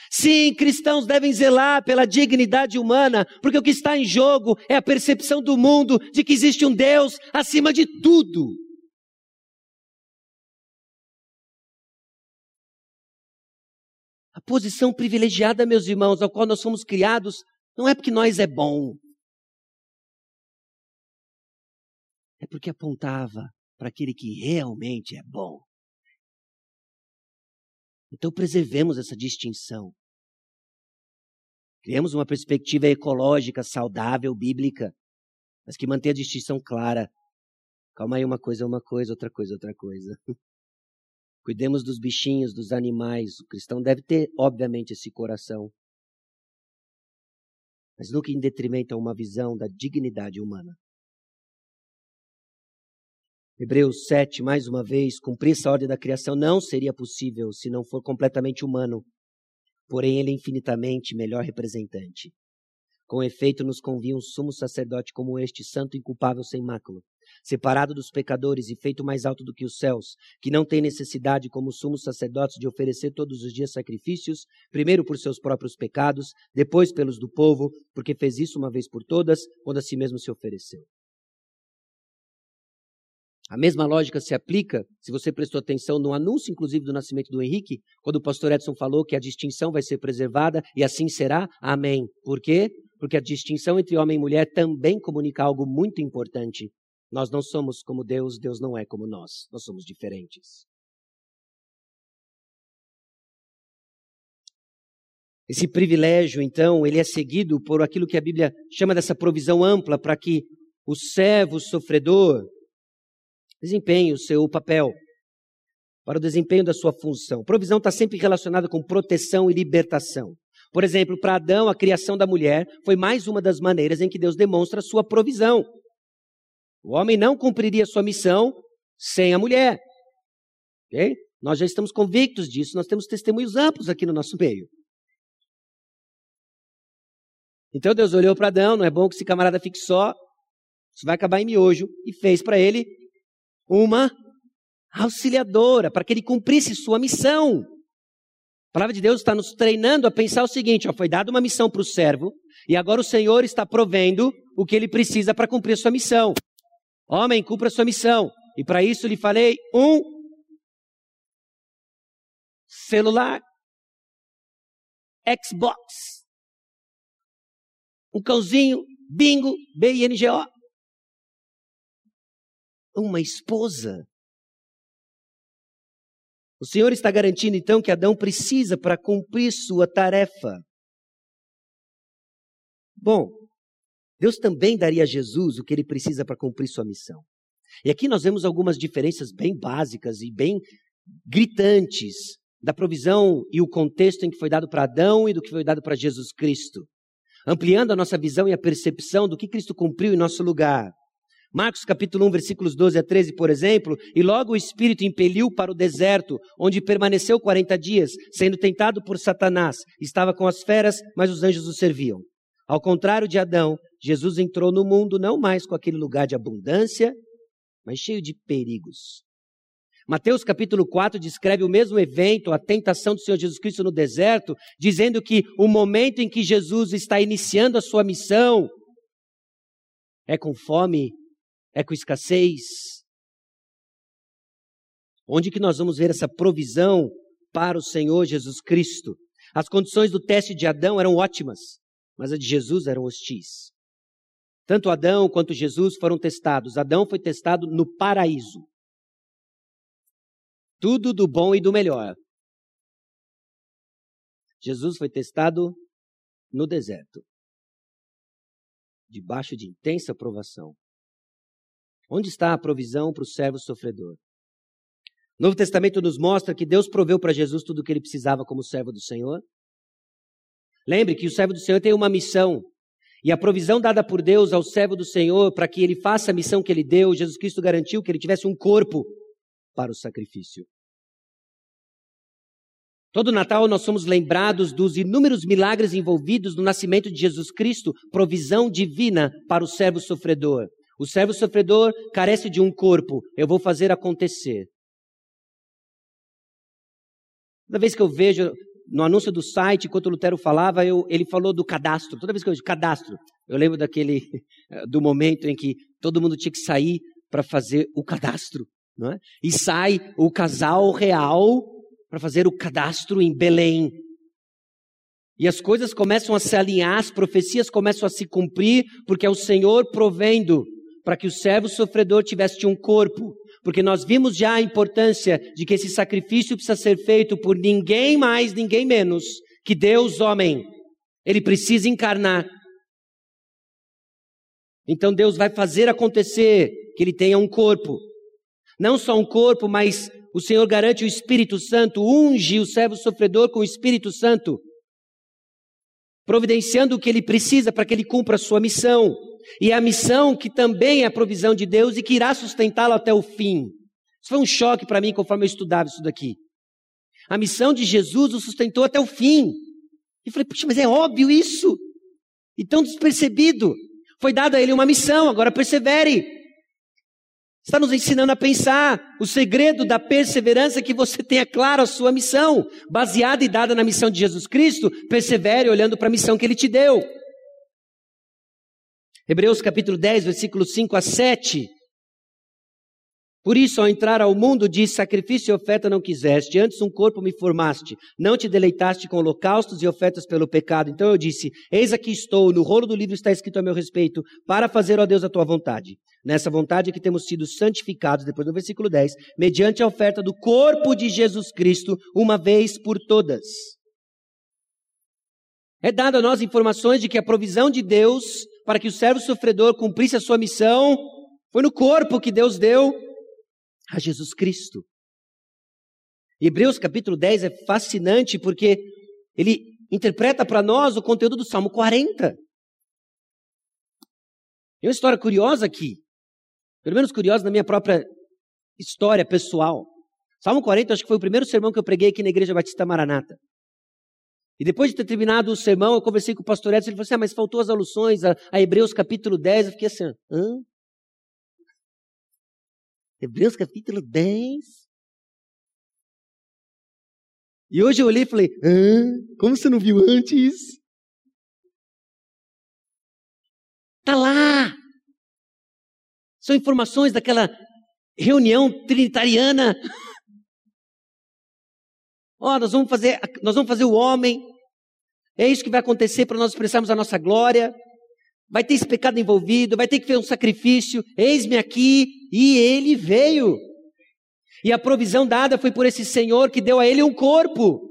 Sim, cristãos devem zelar pela dignidade humana, porque o que está em jogo é a percepção do mundo de que existe um Deus acima de tudo. Posição privilegiada, meus irmãos, ao qual nós fomos criados, não é porque nós é bom. É porque apontava para aquele que realmente é bom. Então preservemos essa distinção. Criamos uma perspectiva ecológica, saudável, bíblica, mas que mantém a distinção clara. Calma aí, uma coisa é uma coisa, outra coisa é outra coisa. Cuidemos dos bichinhos, dos animais. O cristão deve ter, obviamente, esse coração. Mas nunca em detrimento a uma visão da dignidade humana. Hebreus 7, mais uma vez, cumprir essa ordem da criação não seria possível se não for completamente humano. porém ele é infinitamente melhor representante. Com efeito, nos convinha um sumo sacerdote como este, santo inculpável sem mácula, separado dos pecadores e feito mais alto do que os céus, que não tem necessidade, como sumos sacerdotes, de oferecer todos os dias sacrifícios, primeiro por seus próprios pecados, depois pelos do povo, porque fez isso uma vez por todas, quando a si mesmo se ofereceu. A mesma lógica se aplica, se você prestou atenção no anúncio, inclusive, do nascimento do Henrique, quando o pastor Edson falou que a distinção vai ser preservada e assim será. Amém. Por quê? Porque a distinção entre homem e mulher também comunica algo muito importante. Nós não somos como Deus, Deus não é como nós. Nós somos diferentes. Esse privilégio, então, ele é seguido por aquilo que a Bíblia chama dessa provisão ampla para que o servo sofredor desempenhe o seu papel, para o desempenho da sua função. Provisão está sempre relacionada com proteção e libertação. Por exemplo, para Adão, a criação da mulher foi mais uma das maneiras em que Deus demonstra a sua provisão. O homem não cumpriria sua missão sem a mulher. Okay? Nós já estamos convictos disso, nós temos testemunhos amplos aqui no nosso meio. Então Deus olhou para Adão, não é bom que esse camarada fique só, isso vai acabar em miojo, e fez para ele uma auxiliadora, para que ele cumprisse sua missão. A palavra de Deus está nos treinando a pensar o seguinte: ó, foi dada uma missão para o servo, e agora o Senhor está provendo o que ele precisa para cumprir sua missão. Homem, cumpra sua missão. E para isso lhe falei um celular, Xbox, um cãozinho, bingo, B-I-N-G-O, uma esposa. O Senhor está garantindo então que Adão precisa para cumprir sua tarefa. Bom, Deus também daria a Jesus o que ele precisa para cumprir sua missão. E aqui nós vemos algumas diferenças bem básicas e bem gritantes da provisão e o contexto em que foi dado para Adão e do que foi dado para Jesus Cristo, ampliando a nossa visão e a percepção do que Cristo cumpriu em nosso lugar. Marcos capítulo 1, versículos 12 a 13, por exemplo, e logo o Espírito impeliu para o deserto, onde permaneceu 40 dias, sendo tentado por Satanás. Estava com as feras, mas os anjos o serviam. Ao contrário de Adão, Jesus entrou no mundo não mais com aquele lugar de abundância, mas cheio de perigos. Mateus capítulo 4 descreve o mesmo evento, a tentação do Senhor Jesus Cristo no deserto, dizendo que o momento em que Jesus está iniciando a sua missão é com fome, é com escassez. Onde que nós vamos ver essa provisão para o Senhor Jesus Cristo? As condições do teste de Adão eram ótimas mas a de Jesus eram hostis. Tanto Adão quanto Jesus foram testados. Adão foi testado no paraíso. Tudo do bom e do melhor. Jesus foi testado no deserto, debaixo de intensa provação. Onde está a provisão para o servo sofredor? O Novo Testamento nos mostra que Deus proveu para Jesus tudo o que ele precisava como servo do Senhor. Lembre que o servo do Senhor tem uma missão. E a provisão dada por Deus ao servo do Senhor para que ele faça a missão que ele deu, Jesus Cristo garantiu que ele tivesse um corpo para o sacrifício. Todo Natal nós somos lembrados dos inúmeros milagres envolvidos no nascimento de Jesus Cristo, provisão divina para o servo sofredor. O servo sofredor carece de um corpo, eu vou fazer acontecer. Toda vez que eu vejo no anúncio do site, enquanto Lutero falava, eu, ele falou do cadastro. Toda vez que eu digo cadastro, eu lembro daquele do momento em que todo mundo tinha que sair para fazer o cadastro, não é? E sai o casal real para fazer o cadastro em Belém. E as coisas começam a se alinhar, as profecias começam a se cumprir, porque é o Senhor provendo para que o servo sofredor tivesse um corpo, porque nós vimos já a importância de que esse sacrifício precisa ser feito por ninguém mais, ninguém menos que Deus homem. Ele precisa encarnar. Então Deus vai fazer acontecer que ele tenha um corpo. Não só um corpo, mas o Senhor garante o Espírito Santo, unge o servo sofredor com o Espírito Santo, providenciando o que ele precisa para que ele cumpra a sua missão. E a missão que também é a provisão de Deus e que irá sustentá-lo até o fim. Isso foi um choque para mim conforme eu estudava isso daqui. A missão de Jesus o sustentou até o fim. E falei, puxa, mas é óbvio isso. E tão despercebido. Foi dada a ele uma missão, agora persevere. Está nos ensinando a pensar o segredo da perseverança é que você tenha claro a sua missão, baseada e dada na missão de Jesus Cristo, persevere olhando para a missão que ele te deu. Hebreus capítulo 10, versículos 5 a 7. Por isso, ao entrar ao mundo, diz: Sacrifício e oferta não quiseste, antes um corpo me formaste. Não te deleitaste com holocaustos e ofertas pelo pecado. Então eu disse: Eis aqui estou, no rolo do livro está escrito a meu respeito, para fazer, ó Deus, a tua vontade. Nessa vontade é que temos sido santificados, depois do versículo 10, mediante a oferta do corpo de Jesus Cristo, uma vez por todas. É dado a nós informações de que a provisão de Deus para que o servo sofredor cumprisse a sua missão foi no corpo que Deus deu a Jesus Cristo. Hebreus capítulo 10 é fascinante porque ele interpreta para nós o conteúdo do Salmo 40. Tem uma história curiosa aqui, pelo menos curiosa na minha própria história pessoal. Salmo 40 acho que foi o primeiro sermão que eu preguei aqui na Igreja Batista Maranata. E depois de ter terminado o sermão, eu conversei com o pastor Edson, ele falou assim, ah, mas faltou as alusões a, a Hebreus capítulo 10. Eu fiquei assim, hã? Hebreus capítulo 10. E hoje eu olhei e falei: Hã? Como você não viu antes? Está lá. São informações daquela reunião trinitariana. Ó, oh, nós vamos fazer, nós vamos fazer o homem. É isso que vai acontecer para nós expressarmos a nossa glória vai ter esse pecado envolvido, vai ter que fazer um sacrifício, eis-me aqui, e ele veio. E a provisão dada foi por esse Senhor que deu a ele um corpo.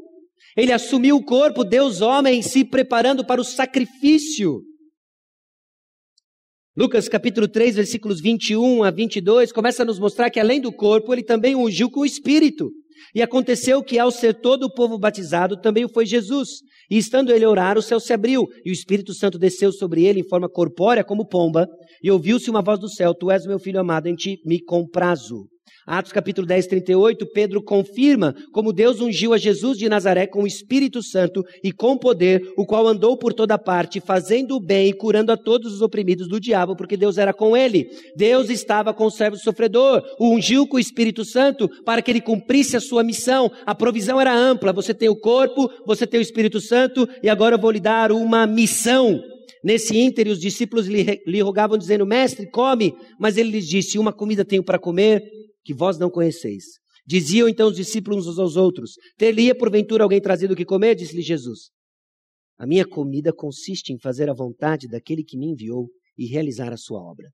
Ele assumiu o corpo, Deus homem, se preparando para o sacrifício. Lucas capítulo 3, versículos 21 a 22, começa a nos mostrar que além do corpo, ele também ungiu com o espírito. E aconteceu que, ao ser todo o povo batizado, também foi Jesus. E estando ele a orar, o céu se abriu, e o Espírito Santo desceu sobre ele em forma corpórea como pomba, e ouviu-se uma voz do céu: Tu és meu filho amado, em ti me comprazo. Atos capítulo 10, 38, Pedro confirma como Deus ungiu a Jesus de Nazaré com o Espírito Santo e com poder, o qual andou por toda parte, fazendo o bem e curando a todos os oprimidos do diabo, porque Deus era com ele. Deus estava com o servo sofredor, o ungiu com o Espírito Santo para que ele cumprisse a sua missão. A provisão era ampla. Você tem o corpo, você tem o Espírito Santo, e agora eu vou lhe dar uma missão. Nesse ínter, os discípulos lhe, lhe rogavam, dizendo: Mestre, come. Mas ele lhes disse: Uma comida tenho para comer que vós não conheceis. Diziam então os discípulos uns aos outros: Ter-lhe porventura alguém trazido o que comer? Disse-lhe Jesus: A minha comida consiste em fazer a vontade daquele que me enviou e realizar a sua obra.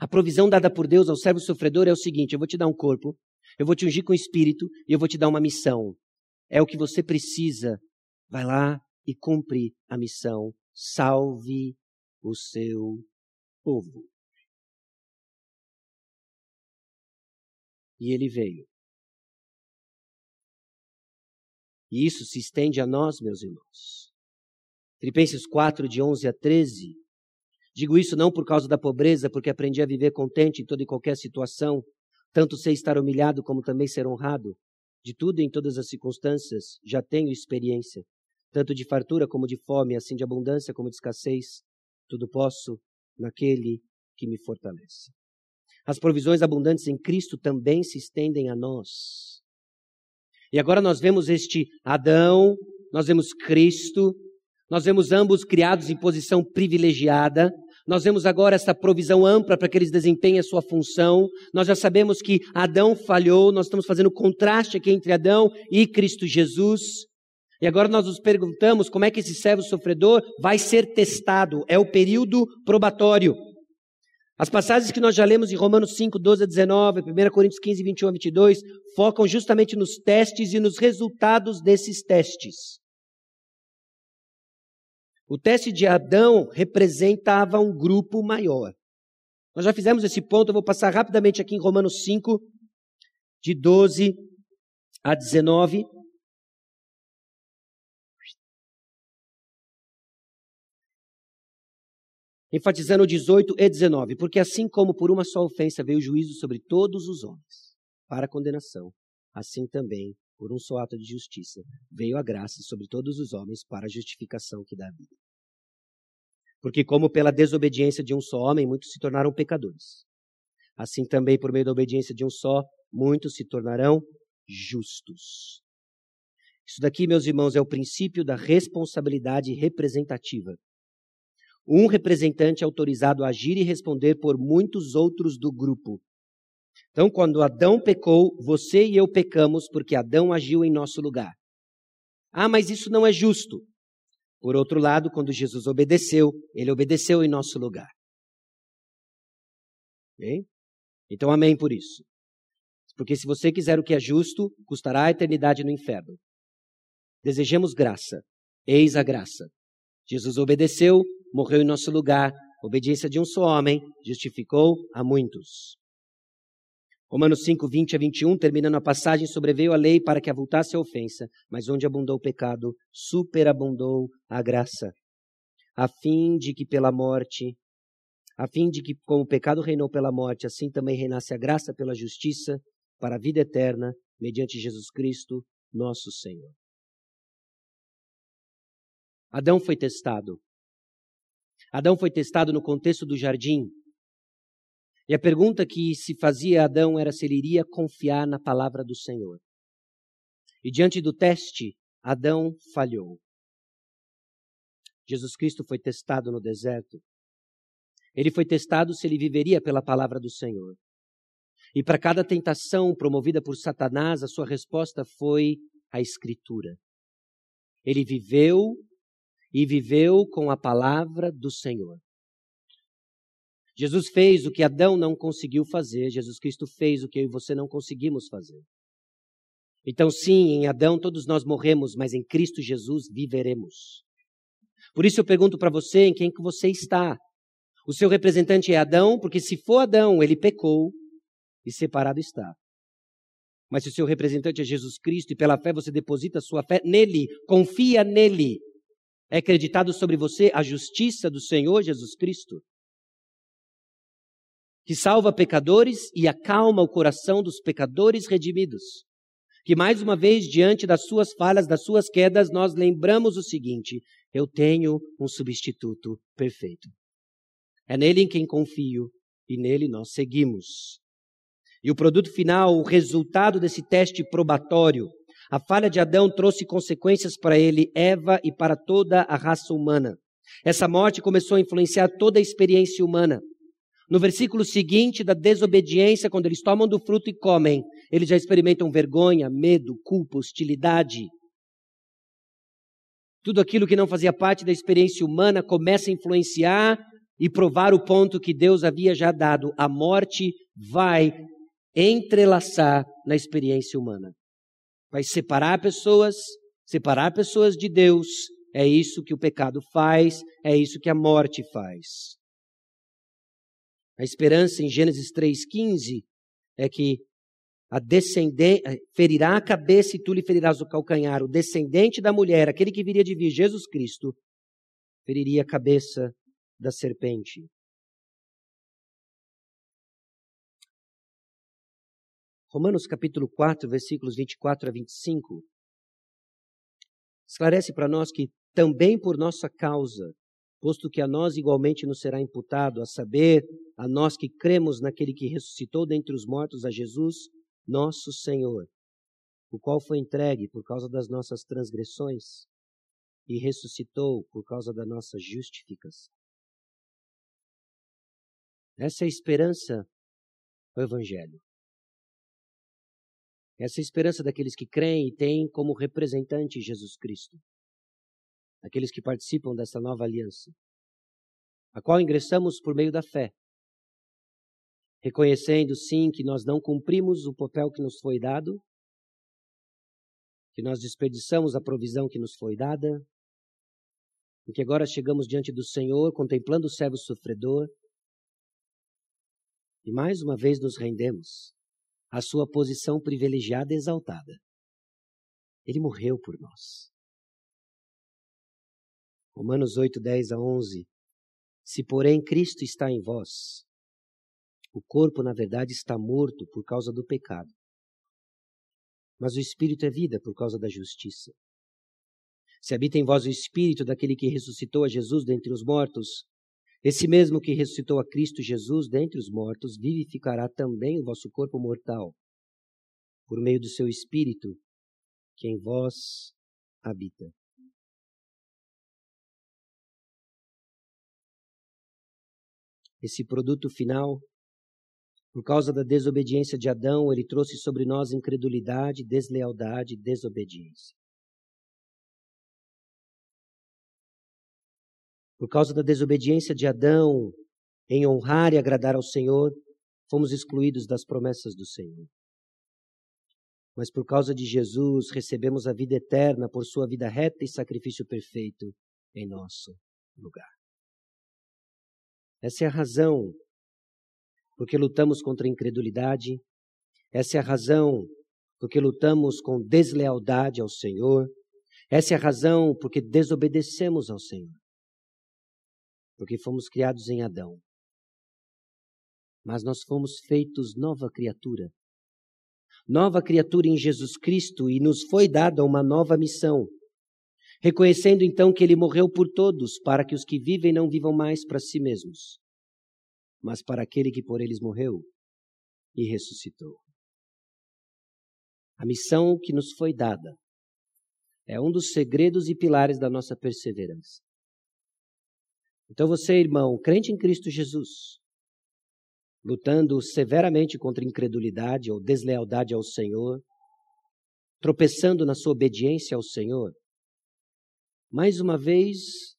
A provisão dada por Deus ao servo sofredor é o seguinte: eu vou te dar um corpo, eu vou te ungir com o espírito e eu vou te dar uma missão. É o que você precisa. Vai lá e cumpre a missão. Salve o seu povo. E ele veio. E isso se estende a nós, meus irmãos. Filipenses 4, de 11 a 13. Digo isso não por causa da pobreza, porque aprendi a viver contente em toda e qualquer situação, tanto sei estar humilhado como também ser honrado. De tudo e em todas as circunstâncias já tenho experiência, tanto de fartura como de fome, assim de abundância como de escassez. Tudo posso naquele que me fortalece. As provisões abundantes em Cristo também se estendem a nós. E agora nós vemos este Adão, nós vemos Cristo, nós vemos ambos criados em posição privilegiada. Nós vemos agora essa provisão ampla para que eles desempenhem a sua função. Nós já sabemos que Adão falhou, nós estamos fazendo contraste aqui entre Adão e Cristo Jesus. E agora nós nos perguntamos como é que esse servo sofredor vai ser testado. É o período probatório. As passagens que nós já lemos em Romanos 5, 12 a 19, 1 Coríntios 15, 21 a 22, focam justamente nos testes e nos resultados desses testes. O teste de Adão representava um grupo maior. Nós já fizemos esse ponto, eu vou passar rapidamente aqui em Romanos 5, de 12 a 19. Enfatizando 18 e 19, porque assim como por uma só ofensa veio o juízo sobre todos os homens, para condenação, assim também por um só ato de justiça, veio a graça sobre todos os homens para a justificação que dá vida. Porque, como pela desobediência de um só homem, muitos se tornaram pecadores, assim também, por meio da obediência de um só, muitos se tornarão justos. Isso daqui, meus irmãos, é o princípio da responsabilidade representativa. Um representante autorizado a agir e responder por muitos outros do grupo. Então, quando Adão pecou, você e eu pecamos porque Adão agiu em nosso lugar. Ah, mas isso não é justo. Por outro lado, quando Jesus obedeceu, ele obedeceu em nosso lugar. Bem? Então, amém por isso. Porque se você quiser o que é justo, custará a eternidade no inferno. Desejemos graça. Eis a graça. Jesus obedeceu, morreu em nosso lugar. Obediência de um só homem justificou a muitos. Romanos 5, 20 a 21, terminando a passagem, sobreveio a lei para que avultasse a ofensa, mas onde abundou o pecado, superabundou a graça, a fim de que pela morte, a fim de que, como o pecado reinou pela morte, assim também reinasse a graça pela justiça, para a vida eterna, mediante Jesus Cristo, nosso Senhor. Adão foi testado. Adão foi testado no contexto do jardim, e a pergunta que se fazia a Adão era se ele iria confiar na palavra do Senhor. E diante do teste, Adão falhou. Jesus Cristo foi testado no deserto. Ele foi testado se ele viveria pela palavra do Senhor. E para cada tentação promovida por Satanás, a sua resposta foi a Escritura. Ele viveu e viveu com a palavra do Senhor. Jesus fez o que Adão não conseguiu fazer, Jesus Cristo fez o que eu e você não conseguimos fazer. Então, sim, em Adão todos nós morremos, mas em Cristo Jesus viveremos. Por isso eu pergunto para você em quem que você está. O seu representante é Adão, porque se for Adão, ele pecou e separado está. Mas se o seu representante é Jesus Cristo e pela fé você deposita sua fé nele, confia nele, é acreditado sobre você a justiça do Senhor Jesus Cristo que salva pecadores e acalma o coração dos pecadores redimidos. Que mais uma vez, diante das suas falhas, das suas quedas, nós lembramos o seguinte: eu tenho um substituto perfeito. É nele em quem confio e nele nós seguimos. E o produto final, o resultado desse teste probatório, a falha de Adão trouxe consequências para ele, Eva e para toda a raça humana. Essa morte começou a influenciar toda a experiência humana. No versículo seguinte da desobediência, quando eles tomam do fruto e comem, eles já experimentam vergonha, medo, culpa, hostilidade. Tudo aquilo que não fazia parte da experiência humana começa a influenciar e provar o ponto que Deus havia já dado. A morte vai entrelaçar na experiência humana. Vai separar pessoas, separar pessoas de Deus. É isso que o pecado faz, é isso que a morte faz. A esperança em Gênesis 3,15 é que a descendente ferirá a cabeça e tu lhe ferirás o calcanhar. O descendente da mulher, aquele que viria de vir, Jesus Cristo, feriria a cabeça da serpente. Romanos capítulo 4, versículos 24 a 25, esclarece para nós que também por nossa causa posto que a nós igualmente nos será imputado, a saber, a nós que cremos naquele que ressuscitou dentre os mortos a Jesus, nosso Senhor, o qual foi entregue por causa das nossas transgressões e ressuscitou por causa da nossa justificação. Essa é a esperança do Evangelho. Essa é a esperança daqueles que creem e têm como representante Jesus Cristo. Aqueles que participam dessa nova aliança, a qual ingressamos por meio da fé, reconhecendo sim que nós não cumprimos o papel que nos foi dado, que nós desperdiçamos a provisão que nos foi dada, e que agora chegamos diante do Senhor, contemplando o servo sofredor, e mais uma vez nos rendemos à sua posição privilegiada e exaltada. Ele morreu por nós. Romanos 8, 10 a 11. Se, porém, Cristo está em vós, o corpo, na verdade, está morto por causa do pecado, Mas o Espírito é vida por causa da justiça. Se habita em vós o Espírito daquele que ressuscitou a Jesus dentre os mortos, esse mesmo que ressuscitou a Cristo Jesus dentre os mortos, vivificará também o vosso corpo mortal, por meio do seu Espírito, que em vós habita. Esse produto final, por causa da desobediência de Adão, ele trouxe sobre nós incredulidade, deslealdade, desobediência. Por causa da desobediência de Adão em honrar e agradar ao Senhor, fomos excluídos das promessas do Senhor. Mas por causa de Jesus, recebemos a vida eterna por sua vida reta e sacrifício perfeito em nosso lugar. Essa é a razão porque lutamos contra a incredulidade, essa é a razão porque lutamos com deslealdade ao Senhor, essa é a razão porque desobedecemos ao Senhor porque fomos criados em Adão. Mas nós fomos feitos nova criatura. Nova criatura em Jesus Cristo e nos foi dada uma nova missão. Reconhecendo então que ele morreu por todos, para que os que vivem não vivam mais para si mesmos, mas para aquele que por eles morreu e ressuscitou. A missão que nos foi dada é um dos segredos e pilares da nossa perseverança. Então você, irmão, crente em Cristo Jesus, lutando severamente contra incredulidade ou deslealdade ao Senhor, tropeçando na sua obediência ao Senhor, mais uma vez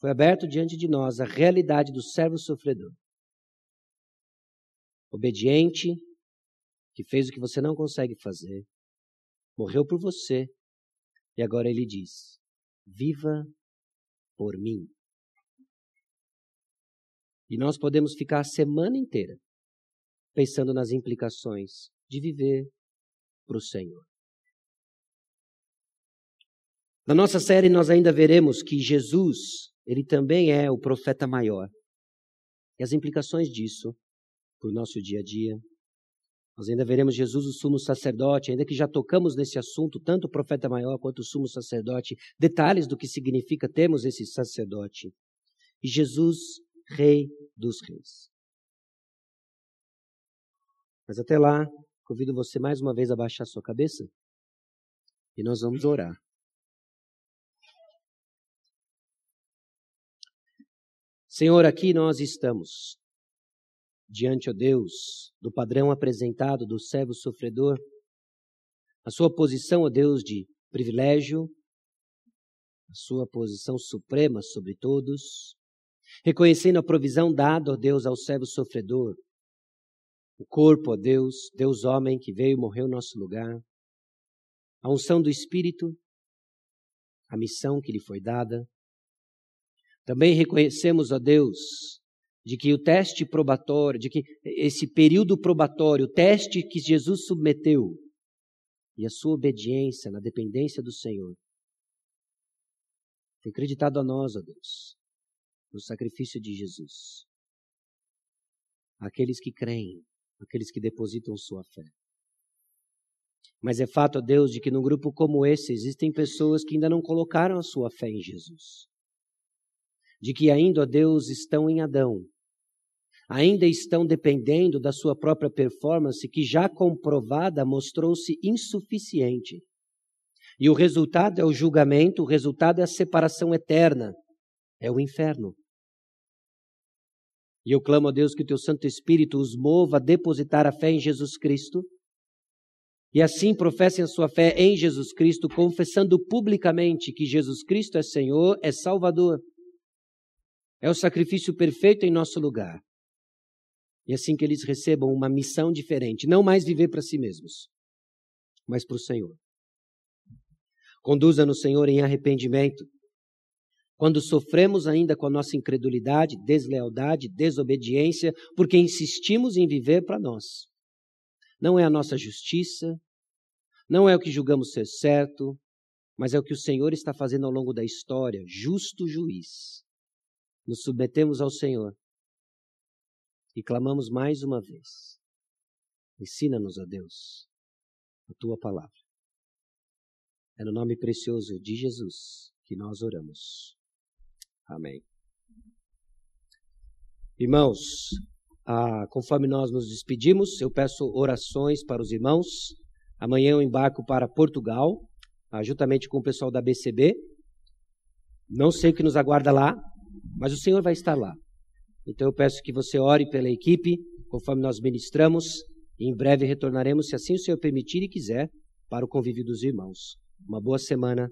foi aberto diante de nós a realidade do servo sofredor. Obediente, que fez o que você não consegue fazer, morreu por você, e agora ele diz: Viva por mim. E nós podemos ficar a semana inteira pensando nas implicações de viver para o Senhor. Na nossa série nós ainda veremos que Jesus, ele também é o profeta maior. E as implicações disso para o nosso dia a dia. Nós ainda veremos Jesus, o sumo sacerdote, ainda que já tocamos nesse assunto, tanto o profeta maior quanto o sumo sacerdote, detalhes do que significa termos esse sacerdote. E Jesus Rei dos Reis. Mas até lá, convido você mais uma vez a baixar sua cabeça e nós vamos orar. Senhor, aqui nós estamos, diante, ó Deus, do padrão apresentado do servo sofredor, a sua posição, ó Deus, de privilégio, a sua posição suprema sobre todos, reconhecendo a provisão dada, ó Deus, ao servo sofredor, o corpo, ó Deus, Deus homem que veio e morreu no nosso lugar, a unção do Espírito, a missão que lhe foi dada. Também reconhecemos, ó Deus, de que o teste probatório, de que esse período probatório, o teste que Jesus submeteu, e a sua obediência na dependência do Senhor, foi acreditado a nós, ó Deus, no sacrifício de Jesus. Aqueles que creem, aqueles que depositam sua fé. Mas é fato, ó Deus, de que num grupo como esse existem pessoas que ainda não colocaram a sua fé em Jesus. De que ainda, ó Deus, estão em Adão. Ainda estão dependendo da sua própria performance, que já comprovada mostrou-se insuficiente. E o resultado é o julgamento, o resultado é a separação eterna, é o inferno. E eu clamo a Deus que o teu Santo Espírito os mova a depositar a fé em Jesus Cristo. E assim professem a sua fé em Jesus Cristo, confessando publicamente que Jesus Cristo é Senhor, é Salvador. É o sacrifício perfeito em nosso lugar. E assim que eles recebam uma missão diferente, não mais viver para si mesmos, mas para o Senhor. Conduza-nos, Senhor, em arrependimento quando sofremos ainda com a nossa incredulidade, deslealdade, desobediência, porque insistimos em viver para nós. Não é a nossa justiça, não é o que julgamos ser certo, mas é o que o Senhor está fazendo ao longo da história, justo juiz. Nos submetemos ao Senhor e clamamos mais uma vez. Ensina-nos, ó Deus, a tua palavra. É no nome precioso de Jesus que nós oramos. Amém. Irmãos, ah, conforme nós nos despedimos, eu peço orações para os irmãos. Amanhã eu embarco para Portugal, ah, juntamente com o pessoal da BCB. Não sei o que nos aguarda lá, mas o Senhor vai estar lá. Então eu peço que você ore pela equipe, conforme nós ministramos. E em breve retornaremos, se assim o Senhor permitir e quiser, para o convívio dos irmãos. Uma boa semana